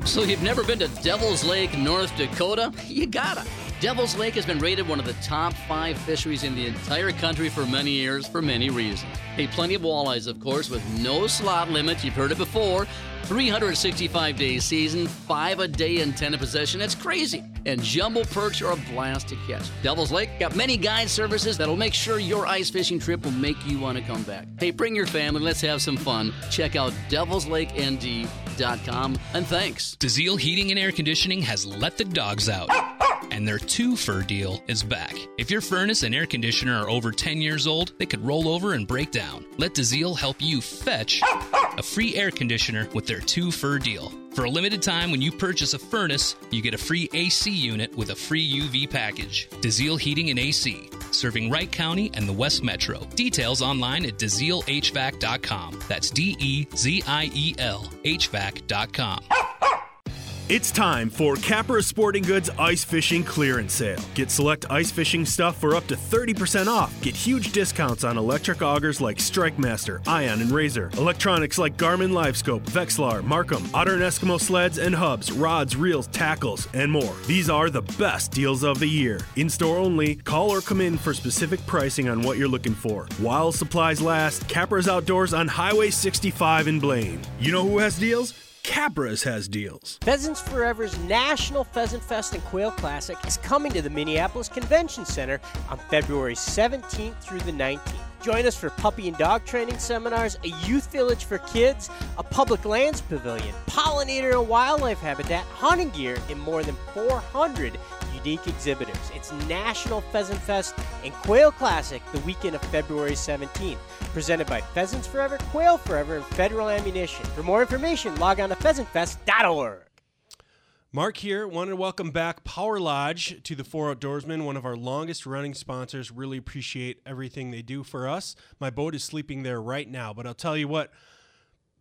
So you've never been to Devil's Lake, North Dakota? You gotta. Devil's Lake has been rated one of the top five fisheries in the entire country for many years for many reasons. Hey, plenty of walleyes, of course, with no slot limit. You've heard it before. 365 days season, five a day in 10 in possession. That's crazy. And jumbo perch are a blast to catch. Devil's Lake got many guide services that'll make sure your ice fishing trip will make you want to come back. Hey, bring your family. Let's have some fun. Check out devilslakeND.com. And thanks. DeZiel Heating and Air Conditioning has let the dogs out. Ah! And their two fur deal is back. If your furnace and air conditioner are over 10 years old, they could roll over and break down. Let DeZiel help you fetch a free air conditioner with their two fur deal. For a limited time, when you purchase a furnace, you get a free AC unit with a free UV package. DeZiel Heating and AC, serving Wright County and the West Metro. Details online at DeZielHVAC.com. That's D E Z I E L HVAC.com. It's time for Capra Sporting Goods Ice Fishing Clearance Sale. Get select ice fishing stuff for up to 30% off. Get huge discounts on electric augers like Strike Master, Ion, and Razor. Electronics like Garmin Livescope, Vexilar, Marcum, Otter and Eskimo sleds and hubs, rods, reels, tackles, and more. These are the best deals of the year. In store only, call or come in for specific pricing on what you're looking for. While supplies last, Capra's Outdoors on Highway 65 in Blaine. You know who has deals? Capra's has deals. Pheasants Forever's National Pheasant Fest and Quail Classic is coming to the Minneapolis Convention Center on February 17th through the 19th. Join us for puppy and dog training seminars, a youth village for kids, a public lands pavilion, pollinator and wildlife habitat, hunting gear, and more than 400 unique exhibitors. It's National Pheasant Fest and Quail Classic the weekend of February 17th. Presented by Pheasants Forever, Quail Forever, and Federal Ammunition. For more information, log on to pheasantfest.org. Mark here. Wanted to welcome back Power Lodge to the Four Outdoorsmen, one of our longest running sponsors. Really appreciate everything they do for us. My boat is sleeping there right now, but I'll tell you what,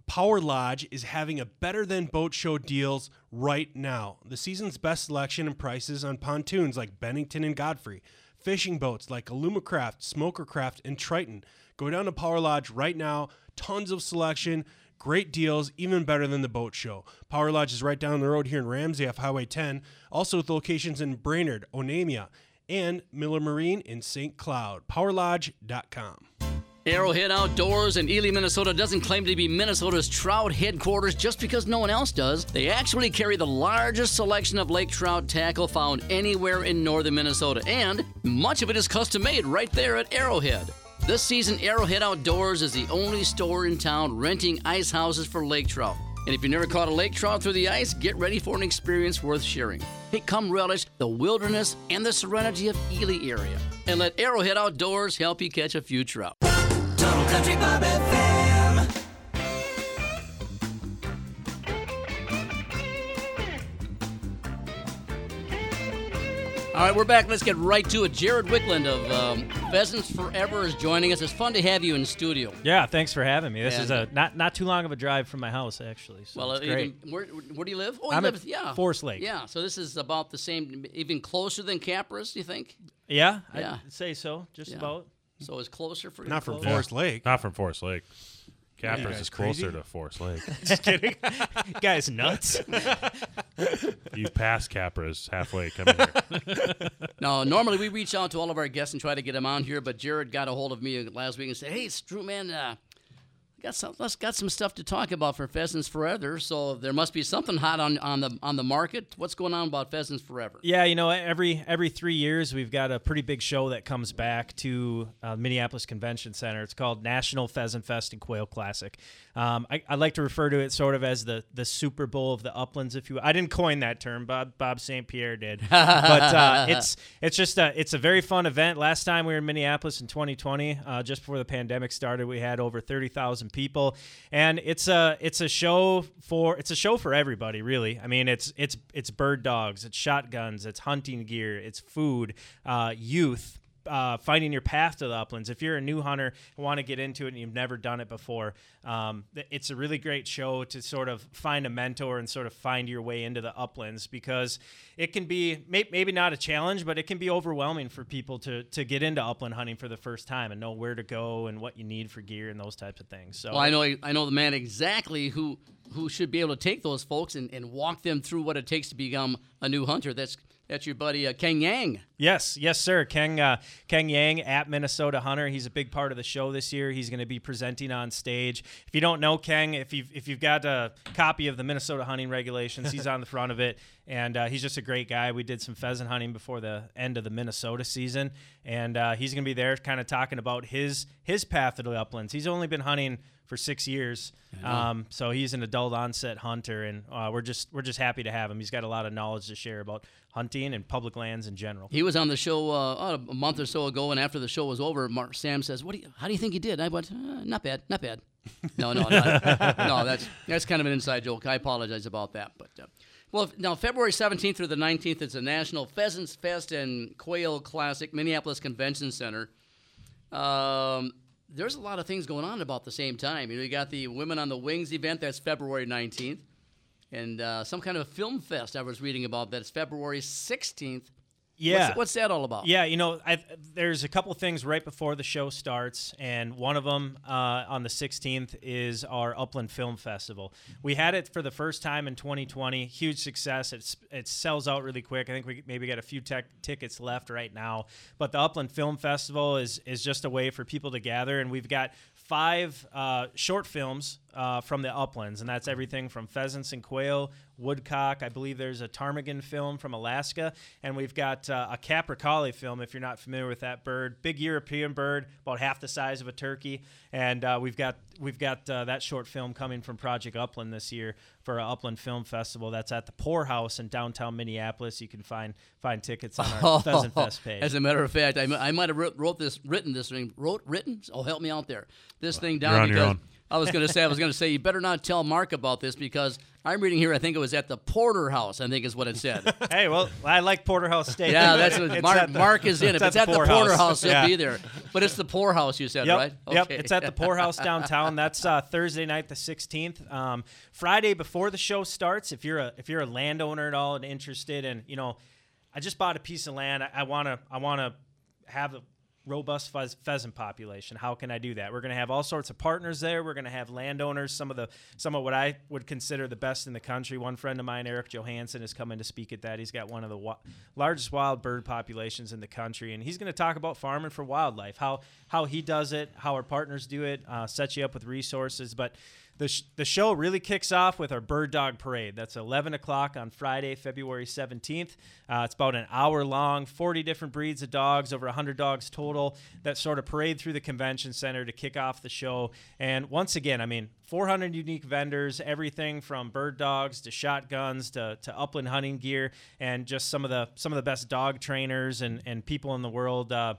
Power Lodge is having a better than boat show deals right now. The season's best selection and prices on pontoons like Bennington and Godfrey, fishing boats like Alumacraft, Smokercraft, and Triton. Go down to Power Lodge right now. Tons of selection, great deals, even better than the boat show. Power Lodge is right down the road here in Ramsey off Highway 10, also with locations in Brainerd, Onamia, and Miller Marine in St. Cloud. PowerLodge.com. Arrowhead Outdoors in Ely, Minnesota doesn't claim to be Minnesota's trout headquarters just because no one else does. They actually carry the largest selection of lake trout tackle found anywhere in northern Minnesota, and much of it is custom made right there at Arrowhead. This season, Arrowhead Outdoors is the only store in town renting ice houses for lake trout. And if you never caught a lake trout through the ice, get ready for an experience worth sharing. Hey, come relish the wilderness and the serenity of Ely area. And let Arrowhead Outdoors help you catch a few trout. Total Country Bob FM. All right, we're back. Let's get right to it. Jared Wiklund of um, Pheasants Forever is joining us. It's fun to have you in the studio. Yeah, thanks for having me. This is a not not too long of a drive from my house, actually. So Well, it's uh, great. even, where, where do you live? Oh, you I'm live, at yeah, Forest Lake. Yeah, so this is about the same, even closer than Capra's. Do you think? yeah, Yeah. I'd say so. Just Yeah. about. So it's closer for. Not from Closer? Forest Lake. Not from Forest Lake. you Capra's guys is closer crazy? to Forest Lake. Just kidding. Guy's nuts. you pass Capra's halfway coming here. No, normally we reach out to all of our guests and try to get them on here, but Jared got a hold of me last week and said, "Hey, Stu, man, uh, got some, let's got some stuff to talk about for Pheasants Forever. So there must be something hot on, on the on the market. What's going on about Pheasants Forever? Yeah, you know, every every three years we've got a pretty big show that comes back to uh, Minneapolis Convention Center. It's called National Pheasant Fest and Quail Classic. Um, I, I like to refer to it sort of as the the Super Bowl of the uplands, if you. will. I didn't coin that term. Bob Bob St. Pierre did, but uh, it's it's just a it's a very fun event. Last time we were in Minneapolis in 2020, uh, just before the pandemic started, we had over 30,000 people, and it's a it's a show for it's a show for everybody, really. I mean, it's it's it's bird dogs, it's shotguns, it's hunting gear, it's food, uh, youth. Uh, finding your path to the uplands. If you're a new hunter and want to get into it and you've never done it before, um, it's a really great show to sort of find a mentor and sort of find your way into the uplands because it can be may- maybe not a challenge, but it can be overwhelming for people to to get into upland hunting for the first time and know where to go and what you need for gear and those types of things. So Well, I know I know the man exactly who who should be able to take those folks and, and walk them through what it takes to become a new hunter. That's that's your buddy uh, Ken Yang. Yes, yes, sir. Keng uh, Keng Yang at Minnesota Hunter. He's a big part of the show this year. He's going to be presenting on stage. If you don't know Keng, if you've if you've got a copy of the Minnesota hunting regulations, he's on the front of it, and uh, he's just a great guy. We did some pheasant hunting before the end of the Minnesota season, and uh, he's going to be there, kind of talking about his his path to the uplands. He's only been hunting for six years, um, so he's an adult onset hunter, and uh, we're just we're just happy to have him. He's got a lot of knowledge to share about hunting and public lands in general. He was on the show uh, oh, a month or so ago, and after the show was over, Mark, Sam says, "What do you? How do you think he did?" I went, uh, "Not bad, not bad." No, no, no, no. That's that's kind of an inside joke. I apologize about that, but. Uh, well, now February 17th through the 19th is the National Pheasants Fest and Quail Classic, Minneapolis Convention Center. Um, there's a lot of things going on about the same time. You know, you got the Women on the Wings event that's February 19th, and uh, some kind of a film fest I was reading about that's February 16th. Yeah. What's, what's that all about? Yeah, you know, I, there's a couple things right before the show starts, and one of them uh, on the 16th is our Upland Film Festival. We had it for the first time in 2020, huge success. It's it sells out really quick. I think we maybe got a few tech tickets left right now, but the Upland Film Festival is is just a way for people to gather, and we've got five uh, short films uh, from the uplands, and that's everything from pheasants and quail, woodcock. I believe there's a ptarmigan film from Alaska, and we've got uh, a capercaillie film. If you're not familiar with that bird, big European bird, about half the size of a turkey, and uh, we've got we've got uh, that short film coming from Project Upland this year for our Upland Film Festival. That's at the Pourhouse in downtown Minneapolis. You can find find tickets on our Pheasant Fest page. As a matter of fact, I, I might have wrote, wrote this, written this thing, wrote, written. Oh, help me out there. This thing You're down on your because own. I was going to say, I was going to say, you better not tell Mark about this because I'm reading here. I think it was at the Porterhouse. I think is what it said. hey, well, I like Porterhouse Steak. yeah, that's what Mark. the- Mark is in. If it's, at the Pourhouse. Porterhouse, he'll Yeah. be there. But it's the Pourhouse, you said, Yep, right? Yep. Okay. It's at the Pourhouse downtown. That's uh, Thursday night, the 16th. Um, Friday before the show starts. If you're a if you're a landowner at all and interested, and you know, I just bought a piece of land. I want to I want to have a robust pheas- pheasant population. How can I do that? We're going to have all sorts of partners there. We're going to have landowners. Some of the some of what I would consider the best in the country. One friend of mine, Eric Johansson, is coming to speak at that. He's got one of the wa- largest wild bird populations in the country, and he's going to talk about farming for wildlife, how how he does it, how our partners do it, uh, set you up with resources, but. The, sh- the show really kicks off with our bird dog parade. That's 11 o'clock on Friday, February 17th. Uh, it's about an hour long, 40 different breeds of dogs, over 100 dogs total, that sort of parade through the convention center to kick off the show. And once again, I mean, 400 unique vendors, everything from bird dogs to shotguns to, to upland hunting gear, and just some of the some of the best dog trainers and, and people in the world. Uh,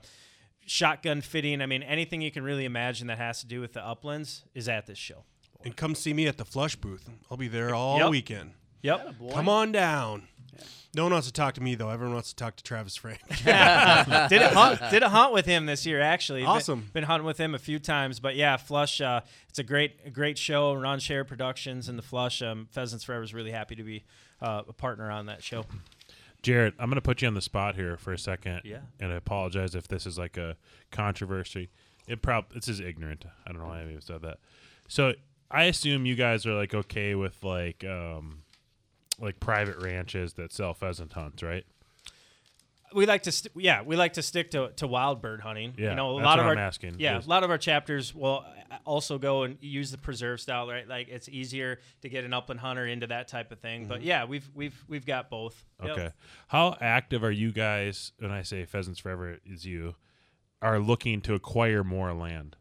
shotgun fitting. I mean, anything you can really imagine that has to do with the uplands is at this show. And come see me at the Flush booth. I'll be there all Yep. weekend. Yep. Come on down. No one wants to talk to me though. Everyone wants to talk to Travis Frank. did a hunt, did a hunt with him this year actually. Been- Awesome. Been, hunting with him a few times, but yeah, Flush. Uh, it's a great a great show. Ron Schara Productions and the Flush. Um, Pheasants Forever is really happy to be uh, a partner on that show. Jared, I'm going to put you on the spot here for a second. Yeah. And I apologize if this is like a controversy. It prob this is ignorant. I don't know why I even said that. So I assume you guys are like okay with like um like private ranches that sell pheasant hunts, right? We like to, st- yeah, we like to stick to, to wild bird hunting. Yeah, you know, a that's lot of our I'm asking, Yeah, is- a lot of our chapters will also go and use the preserve style, right? Like it's easier to get an upland hunter into that type of thing. But Mhm. yeah, we've we've we've got both. Yep. Okay. How active are you guys when I say pheasants forever is you are looking to acquire more land?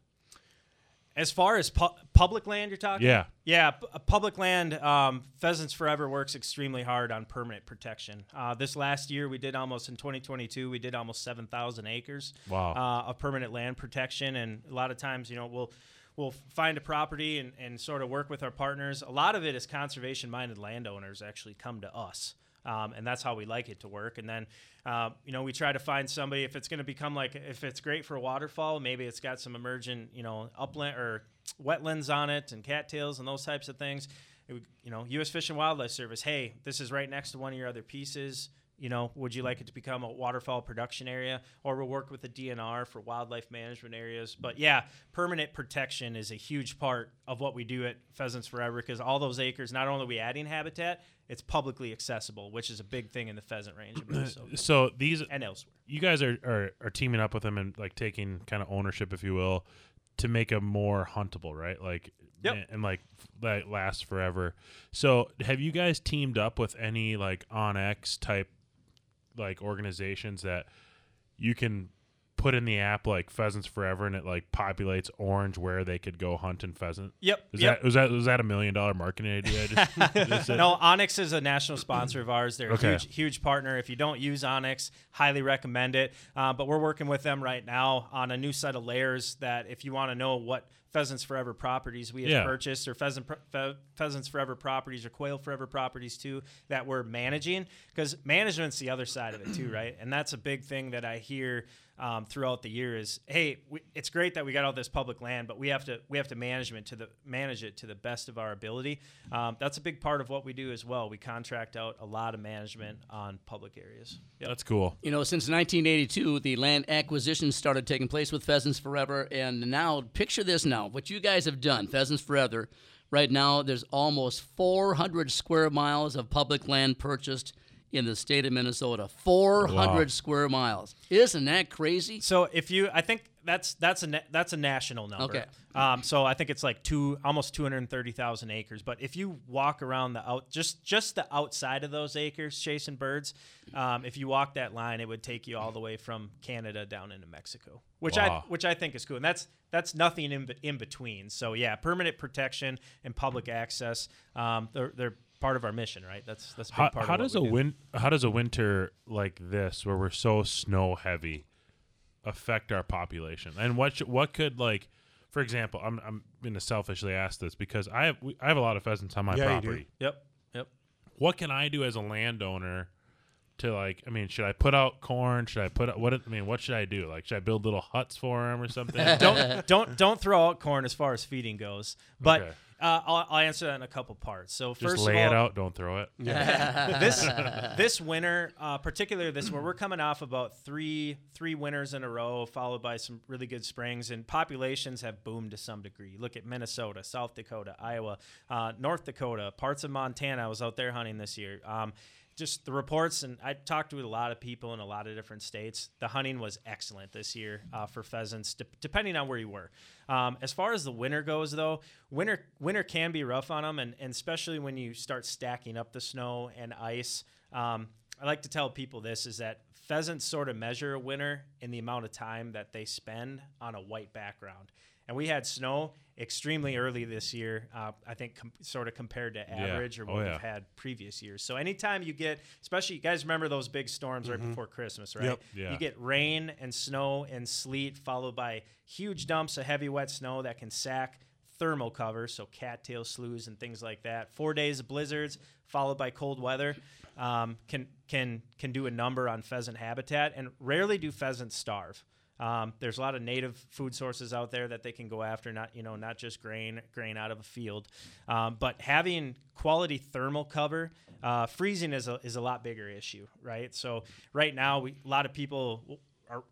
As far as pu- public land, you're talking? Yeah. Yeah, p- uh, public land, um, Pheasants Forever works extremely hard on permanent protection. Uh, this last year, we did almost, in 2022, we did almost 7,000 acres Wow. uh, of permanent land protection. And a lot of times, you know, we'll we'll find a property and, and sort of work with our partners. A lot of it is conservation minded landowners actually come to us. Um, and that's how we like it to work. And then, uh, you know, we try to find somebody if it's going to become like if it's great for a waterfall, maybe it's got some emergent, you know, upland or wetlands on it and cattails and those types of things. Would- you know, U.S. Fish and Wildlife Service. Hey, this is right next to one of your other pieces. You know, would you like it to become a waterfowl production area, or we'll work with the DNR for wildlife management areas? But yeah, permanent protection is a huge part of what we do at Pheasants Forever because all those acres, not only are we adding habitat, it's publicly accessible, which is a big thing in the pheasant range. So these and elsewhere. you guys are, are are teaming up with them and like taking kind of ownership, if you will, to make them more huntable, right? Like Yep. and, and like that lasts forever. So have you guys teamed up with any like OnX type like organizations that you can put in the app like pheasants forever and it like populates orange where they could go hunt and pheasant Yep, is yep. that was that was that a million dollar marketing idea just, just no, onX is a national sponsor of ours. They're Okay. a huge, huge partner. If you don't use onX, highly recommend it. Uh, but we're working with them right now on a new set of layers that if you want to know what Pheasants Forever properties we have Yeah. purchased, or pheasant Pheasants Forever properties, or Quail Forever properties too, that we're managing, because management's the other side of it too, right? And that's a big thing that I hear um, throughout the year is, hey, we, it's great that we got all this public land, but we have to we have to management to the manage it to the best of our ability. Um, that's a big part of what we do as well. We contract out a lot of management on public areas. Yep. that's cool You know, since 1982, the land acquisition started taking place with Pheasants Forever, and now picture this now: what you guys have done, Pheasants Forever. Right now, there's almost 400 square miles of public land purchased in the state of Minnesota. 400 Wow. square miles. Isn't that crazy? So if you, I think that's that's a na- that's a national number. Okay. Um, so I think it's like two, almost two hundred thirty thousand acres. But if you walk around the out, just just the outside of those acres chasing birds, um, if you walk that line, it would take you all the way from Canada down into Mexico, which Wow. I which I think is cool. And that's that's nothing in be- in between. So yeah, permanent protection and public access. Um, they're they're part of our mission, right? That's that's a big how, part how of what does a we do. win how does a winter like this where we're so snow heavy affect our population and what sh- what could like for example, I'm I'm going to selfishly ask this because I have we, I have a lot of pheasants on my Yeah, you do. property. Yep. Yep. What can I do as a landowner to like? I mean, should I put out corn? Should I put out what? I mean, what should I do? Like, should I build little huts for them or something? don't don't don't throw out corn as far as feeding goes. But Okay. uh, I'll, I'll answer that in a couple parts. So Just first lay of all, it out. Don't throw it. yeah. this this winter, uh, particularly this winter, we're coming off about three three winters in a row, followed by some really good springs, and populations have boomed to some degree. Look at Minnesota, South Dakota, Iowa, uh, North Dakota, parts of Montana. I was out there hunting this year. Um, just the reports, and I talked to a lot of people in a lot of different states. The hunting was excellent this year uh, for pheasants, de- depending on where you were. Um, as far as the winter goes, though, winter winter can be rough on them, and, and especially when you start stacking up the snow and ice. Um, I like to tell people this is that pheasants sort of measure a winter in the amount of time that they spend on a white background. And we had snow extremely early this year. Uh, I think com- sort of compared to average or Oh, what yeah. we've had previous years. So anytime you get, especially you guys remember those big storms right before Christmas, right? Yep. Yeah. You get rain and snow and sleet followed by huge dumps of heavy wet snow that can sack thermal cover, so cattail sloughs and things like that. Four days of blizzards followed by cold weather um, can can can do a number on pheasant habitat, and rarely do pheasants starve. Um, there's a lot of native food sources out there that they can go after, not you know not just grain grain out of a field, um, but having quality thermal cover. Uh, freezing is a, is a lot bigger issue, right? So right now, we, a lot of people are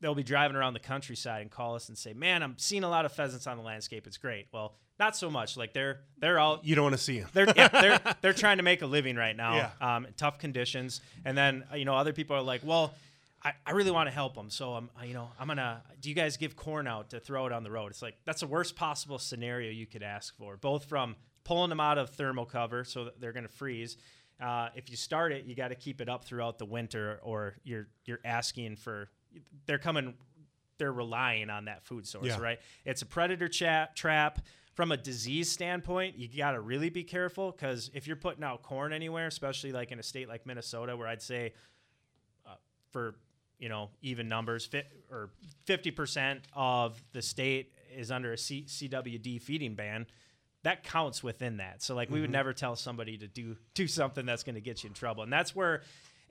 they'll be driving around the countryside and call us and say, "Man, I'm seeing a lot of pheasants on the landscape. It's great." Well, not so much. Like they're they're out. You don't want to see them. They're yeah, they're they're trying to make a living right now. Yeah. Um, in tough conditions, and then you know other people are like, "Well." I, I really want to help them, so I'm, you know, I'm gonna. Do you guys give corn out to throw it on the road? It's like that's the worst possible scenario you could ask for, both from pulling them out of thermal cover so that they're gonna freeze. Uh, if you start it, you got to keep it up throughout the winter, or you're you're asking for. They're coming they're relying on that food source, Yeah. right? It's a predator chat trap. From a disease standpoint, you got to really be careful because if you're putting out corn anywhere, especially like in a state like Minnesota, where I'd say uh, for you know even numbers, fi- or fifty percent of the state is under a C- CWD feeding ban. That counts within that. So like we would never tell somebody to do do something that's going to get you in trouble, and that's where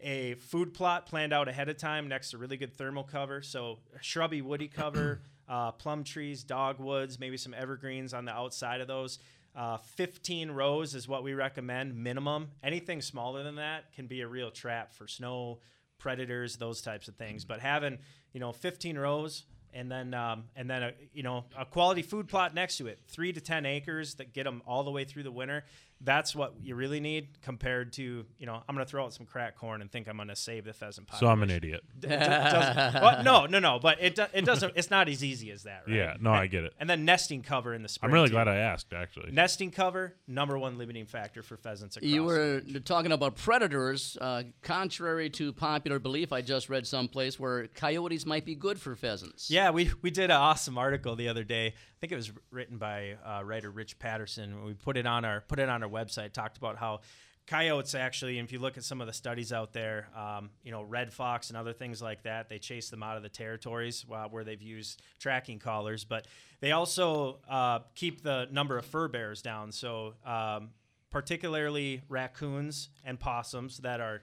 a food plot planned out ahead of time next to really good thermal cover. So shrubby, woody cover, uh, plum trees, dogwoods, maybe some evergreens on the outside of those. Uh, 15 rows is what we recommend minimum. Anything smaller than that can be a real trap for snow, predators, those types of things. But having you know 15 rows and then um, and then a you know a quality food plot next to it, three to 10 acres that get them all the way through the winter. That's what you really need compared to you know I'm going to throw out some crack corn and think I'm going to save the pheasant pile. So. I'm an idiot. D- d- well, no, no, no. But it do, it doesn't. It's not as easy as that, right? Yeah, no, I get it. And then nesting cover in the spring. I'm really too. glad I asked. Actually, Nesting cover, number one limiting factor for pheasants across. You were talking about predators. Uh, contrary to popular belief, I just read someplace where coyotes might be good for pheasants. Yeah, we, we did an awesome article the other day. I think it was written by uh, writer Rich Patterson. We put it on our put it on our website. Talked about how coyotes actually, if you look at some of the studies out there, um, you know, red fox and other things like that, they chase them out of the territories uh, where they've used tracking collars. But they also uh, keep the number of fur bearers down. So um, particularly raccoons and possums that are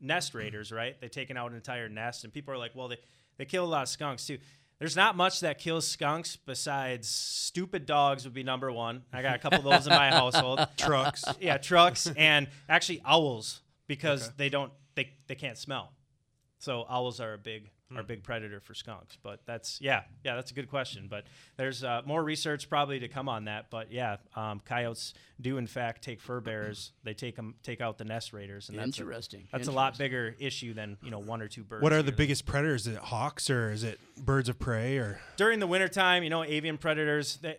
nest raiders, right? They've taken out an entire nest, and people are like, well, they, they kill a lot of skunks too. There's not much that kills skunks besides stupid dogs would be number one. I got a couple of those in my household. Trucks. Yeah, trucks and actually owls because they don't they, they can't smell. So owls are a big are a big predator for skunks. But that's yeah yeah that's a good question. But there's uh, more research probably to come on that. But yeah, um, coyotes do in fact take fur bearers. They take them take out the nest raiders. And that's a- Interesting, That's a lot bigger issue than you know one or two birds. What are the or biggest predators? Is it hawks or is it birds of prey or? during the wintertime, you know, avian predators, they,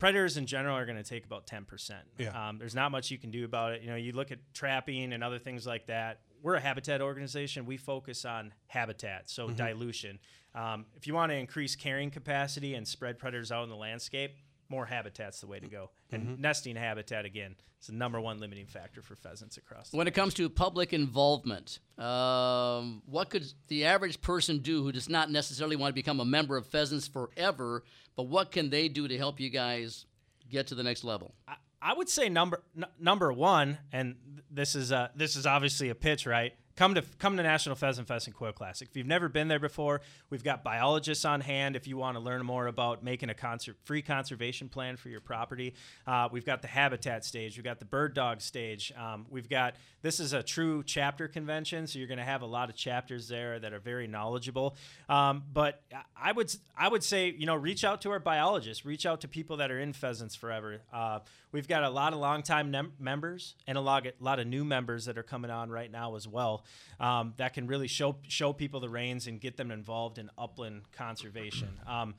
predators in general are going to take about 10%. Yeah. Um, there's not much you can do about it. You know, you look at trapping and other things like that. We're a habitat organization. We focus on habitat, so Mm-hmm. dilution. Um, if you want to increase carrying capacity and spread predators out in the landscape, more habitat's the way to go. And Mm-hmm. nesting habitat again is the number one limiting factor for pheasants across. The When it comes to public involvement, um, what could the average person do who does not necessarily want to become a member of Pheasants Forever, but what can they do to help you guys get to the next level? I, I would say number n- number one, and th- this is uh, this is obviously a pitch, right? Come to come to National Pheasant Fest and Quail Classic. If you've never been there before, we've got biologists on hand. If you want to learn more about making a conser- free conservation plan for your property, uh, we've got the habitat stage. We've got the bird dog stage. Um, we've got this is a true chapter convention, so you're going to have a lot of chapters there that are very knowledgeable. Um, but I would I would say you know reach out to our biologists, reach out to people that are in pheasants forever. Uh, we've got a lot of longtime nem- members and a lot, a lot of new members that are coming on right now as well. Um, that can really show show people the reins and get them involved in upland conservation. Um,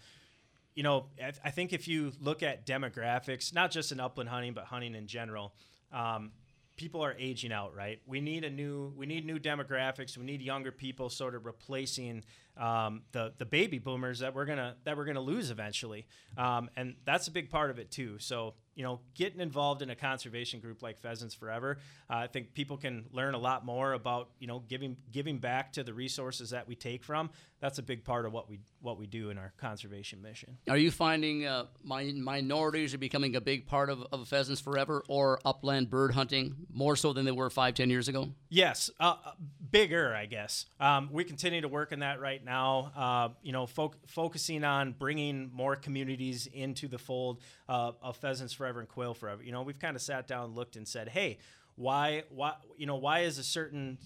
you know, I, I think if you look at demographics, not just in upland hunting, but hunting in general, um, people are aging out, right? We need a new, we need new demographics. We need younger people, sort of replacing um, the the baby boomers that we're gonna that we're gonna lose eventually, um, and that's a big part of it too. So you know, getting involved in a conservation group like Pheasants Forever, uh, I think people can learn a lot more about you know giving giving back to the resources that we take from. That's a big part of what we what we do in our conservation mission. Are you finding uh, min- minorities are becoming a big part of, of Pheasants Forever or upland bird hunting more so than they were five, ten years ago? Yes, uh, uh, bigger, I guess. Um, we continue to work on that right now. Now, uh, you know, foc- focusing on bringing more communities into the fold uh, of pheasants forever and quail forever. You know, we've kind of sat down, looked, and said, "Hey, why, why, you know, why is a certain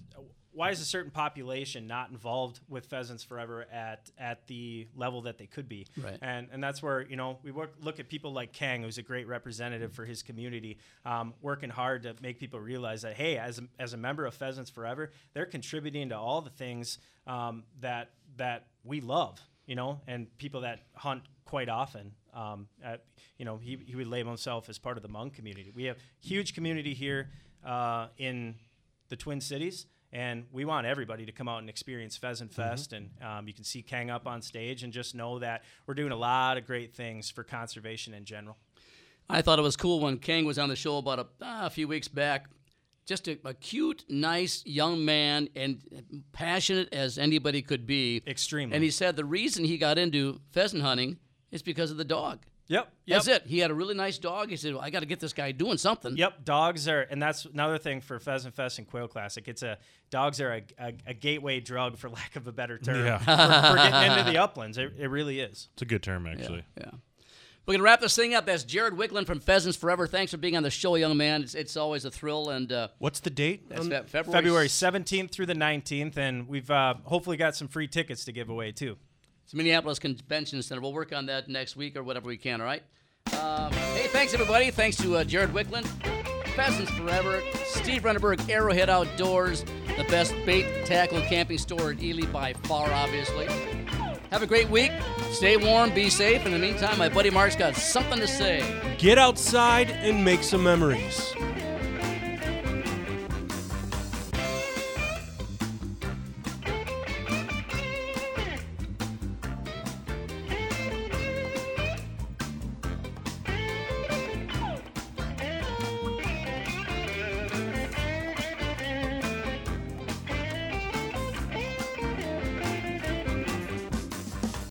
why is a certain population not involved with pheasants forever at at the level that they could be Right. and and that's where you know we work look at people like kang who's a great representative for his community um, working hard to make people realize that hey as a, as a member of pheasants forever they're contributing to all the things um, that that we love you know and people that hunt quite often um, at, you know he, he would label himself as part of the Hmong community we have huge community here uh, in the Twin Cities, and we want everybody to come out and experience Pheasant Fest. And um, you can see Kang up on stage, and just know that we're doing a lot of great things for conservation in general. I thought it was cool when Kang was on the show about a, ah, a few weeks back. Just a, a cute, nice young man and passionate as anybody could be. Extremely. And he said the reason he got into pheasant hunting is because of the dog. Yep. That's it. He had a really nice dog. He said, well, I got to get this guy doing something. Yep, dogs are, and that's another thing for Pheasant Fest and Quail Classic. It's a dogs are a, a, a gateway drug, for lack of a better term, Yeah. for, for getting into the uplands. It, it really is. It's a good term, actually. Yeah. We're going to wrap this thing up. That's Jared Wiklund from Pheasants Forever. Thanks for being on the show, young man. It's, it's always a thrill. And uh, What's the date? that's February. February 17th through the 19th, and we've uh, hopefully got some free tickets to give away too. It's Minneapolis Convention Center. We'll work on that next week or whatever we can, all right? Um, hey, thanks, everybody. Thanks to uh, Jared Wiklund, Pheasants Forever, Steve Renneberg, Arrowhead Outdoors, the best bait, tackle, camping store in Ely by far, obviously. Have a great week. Stay warm, be safe. In the meantime, my buddy Mark's got something to say. Get outside and make some memories.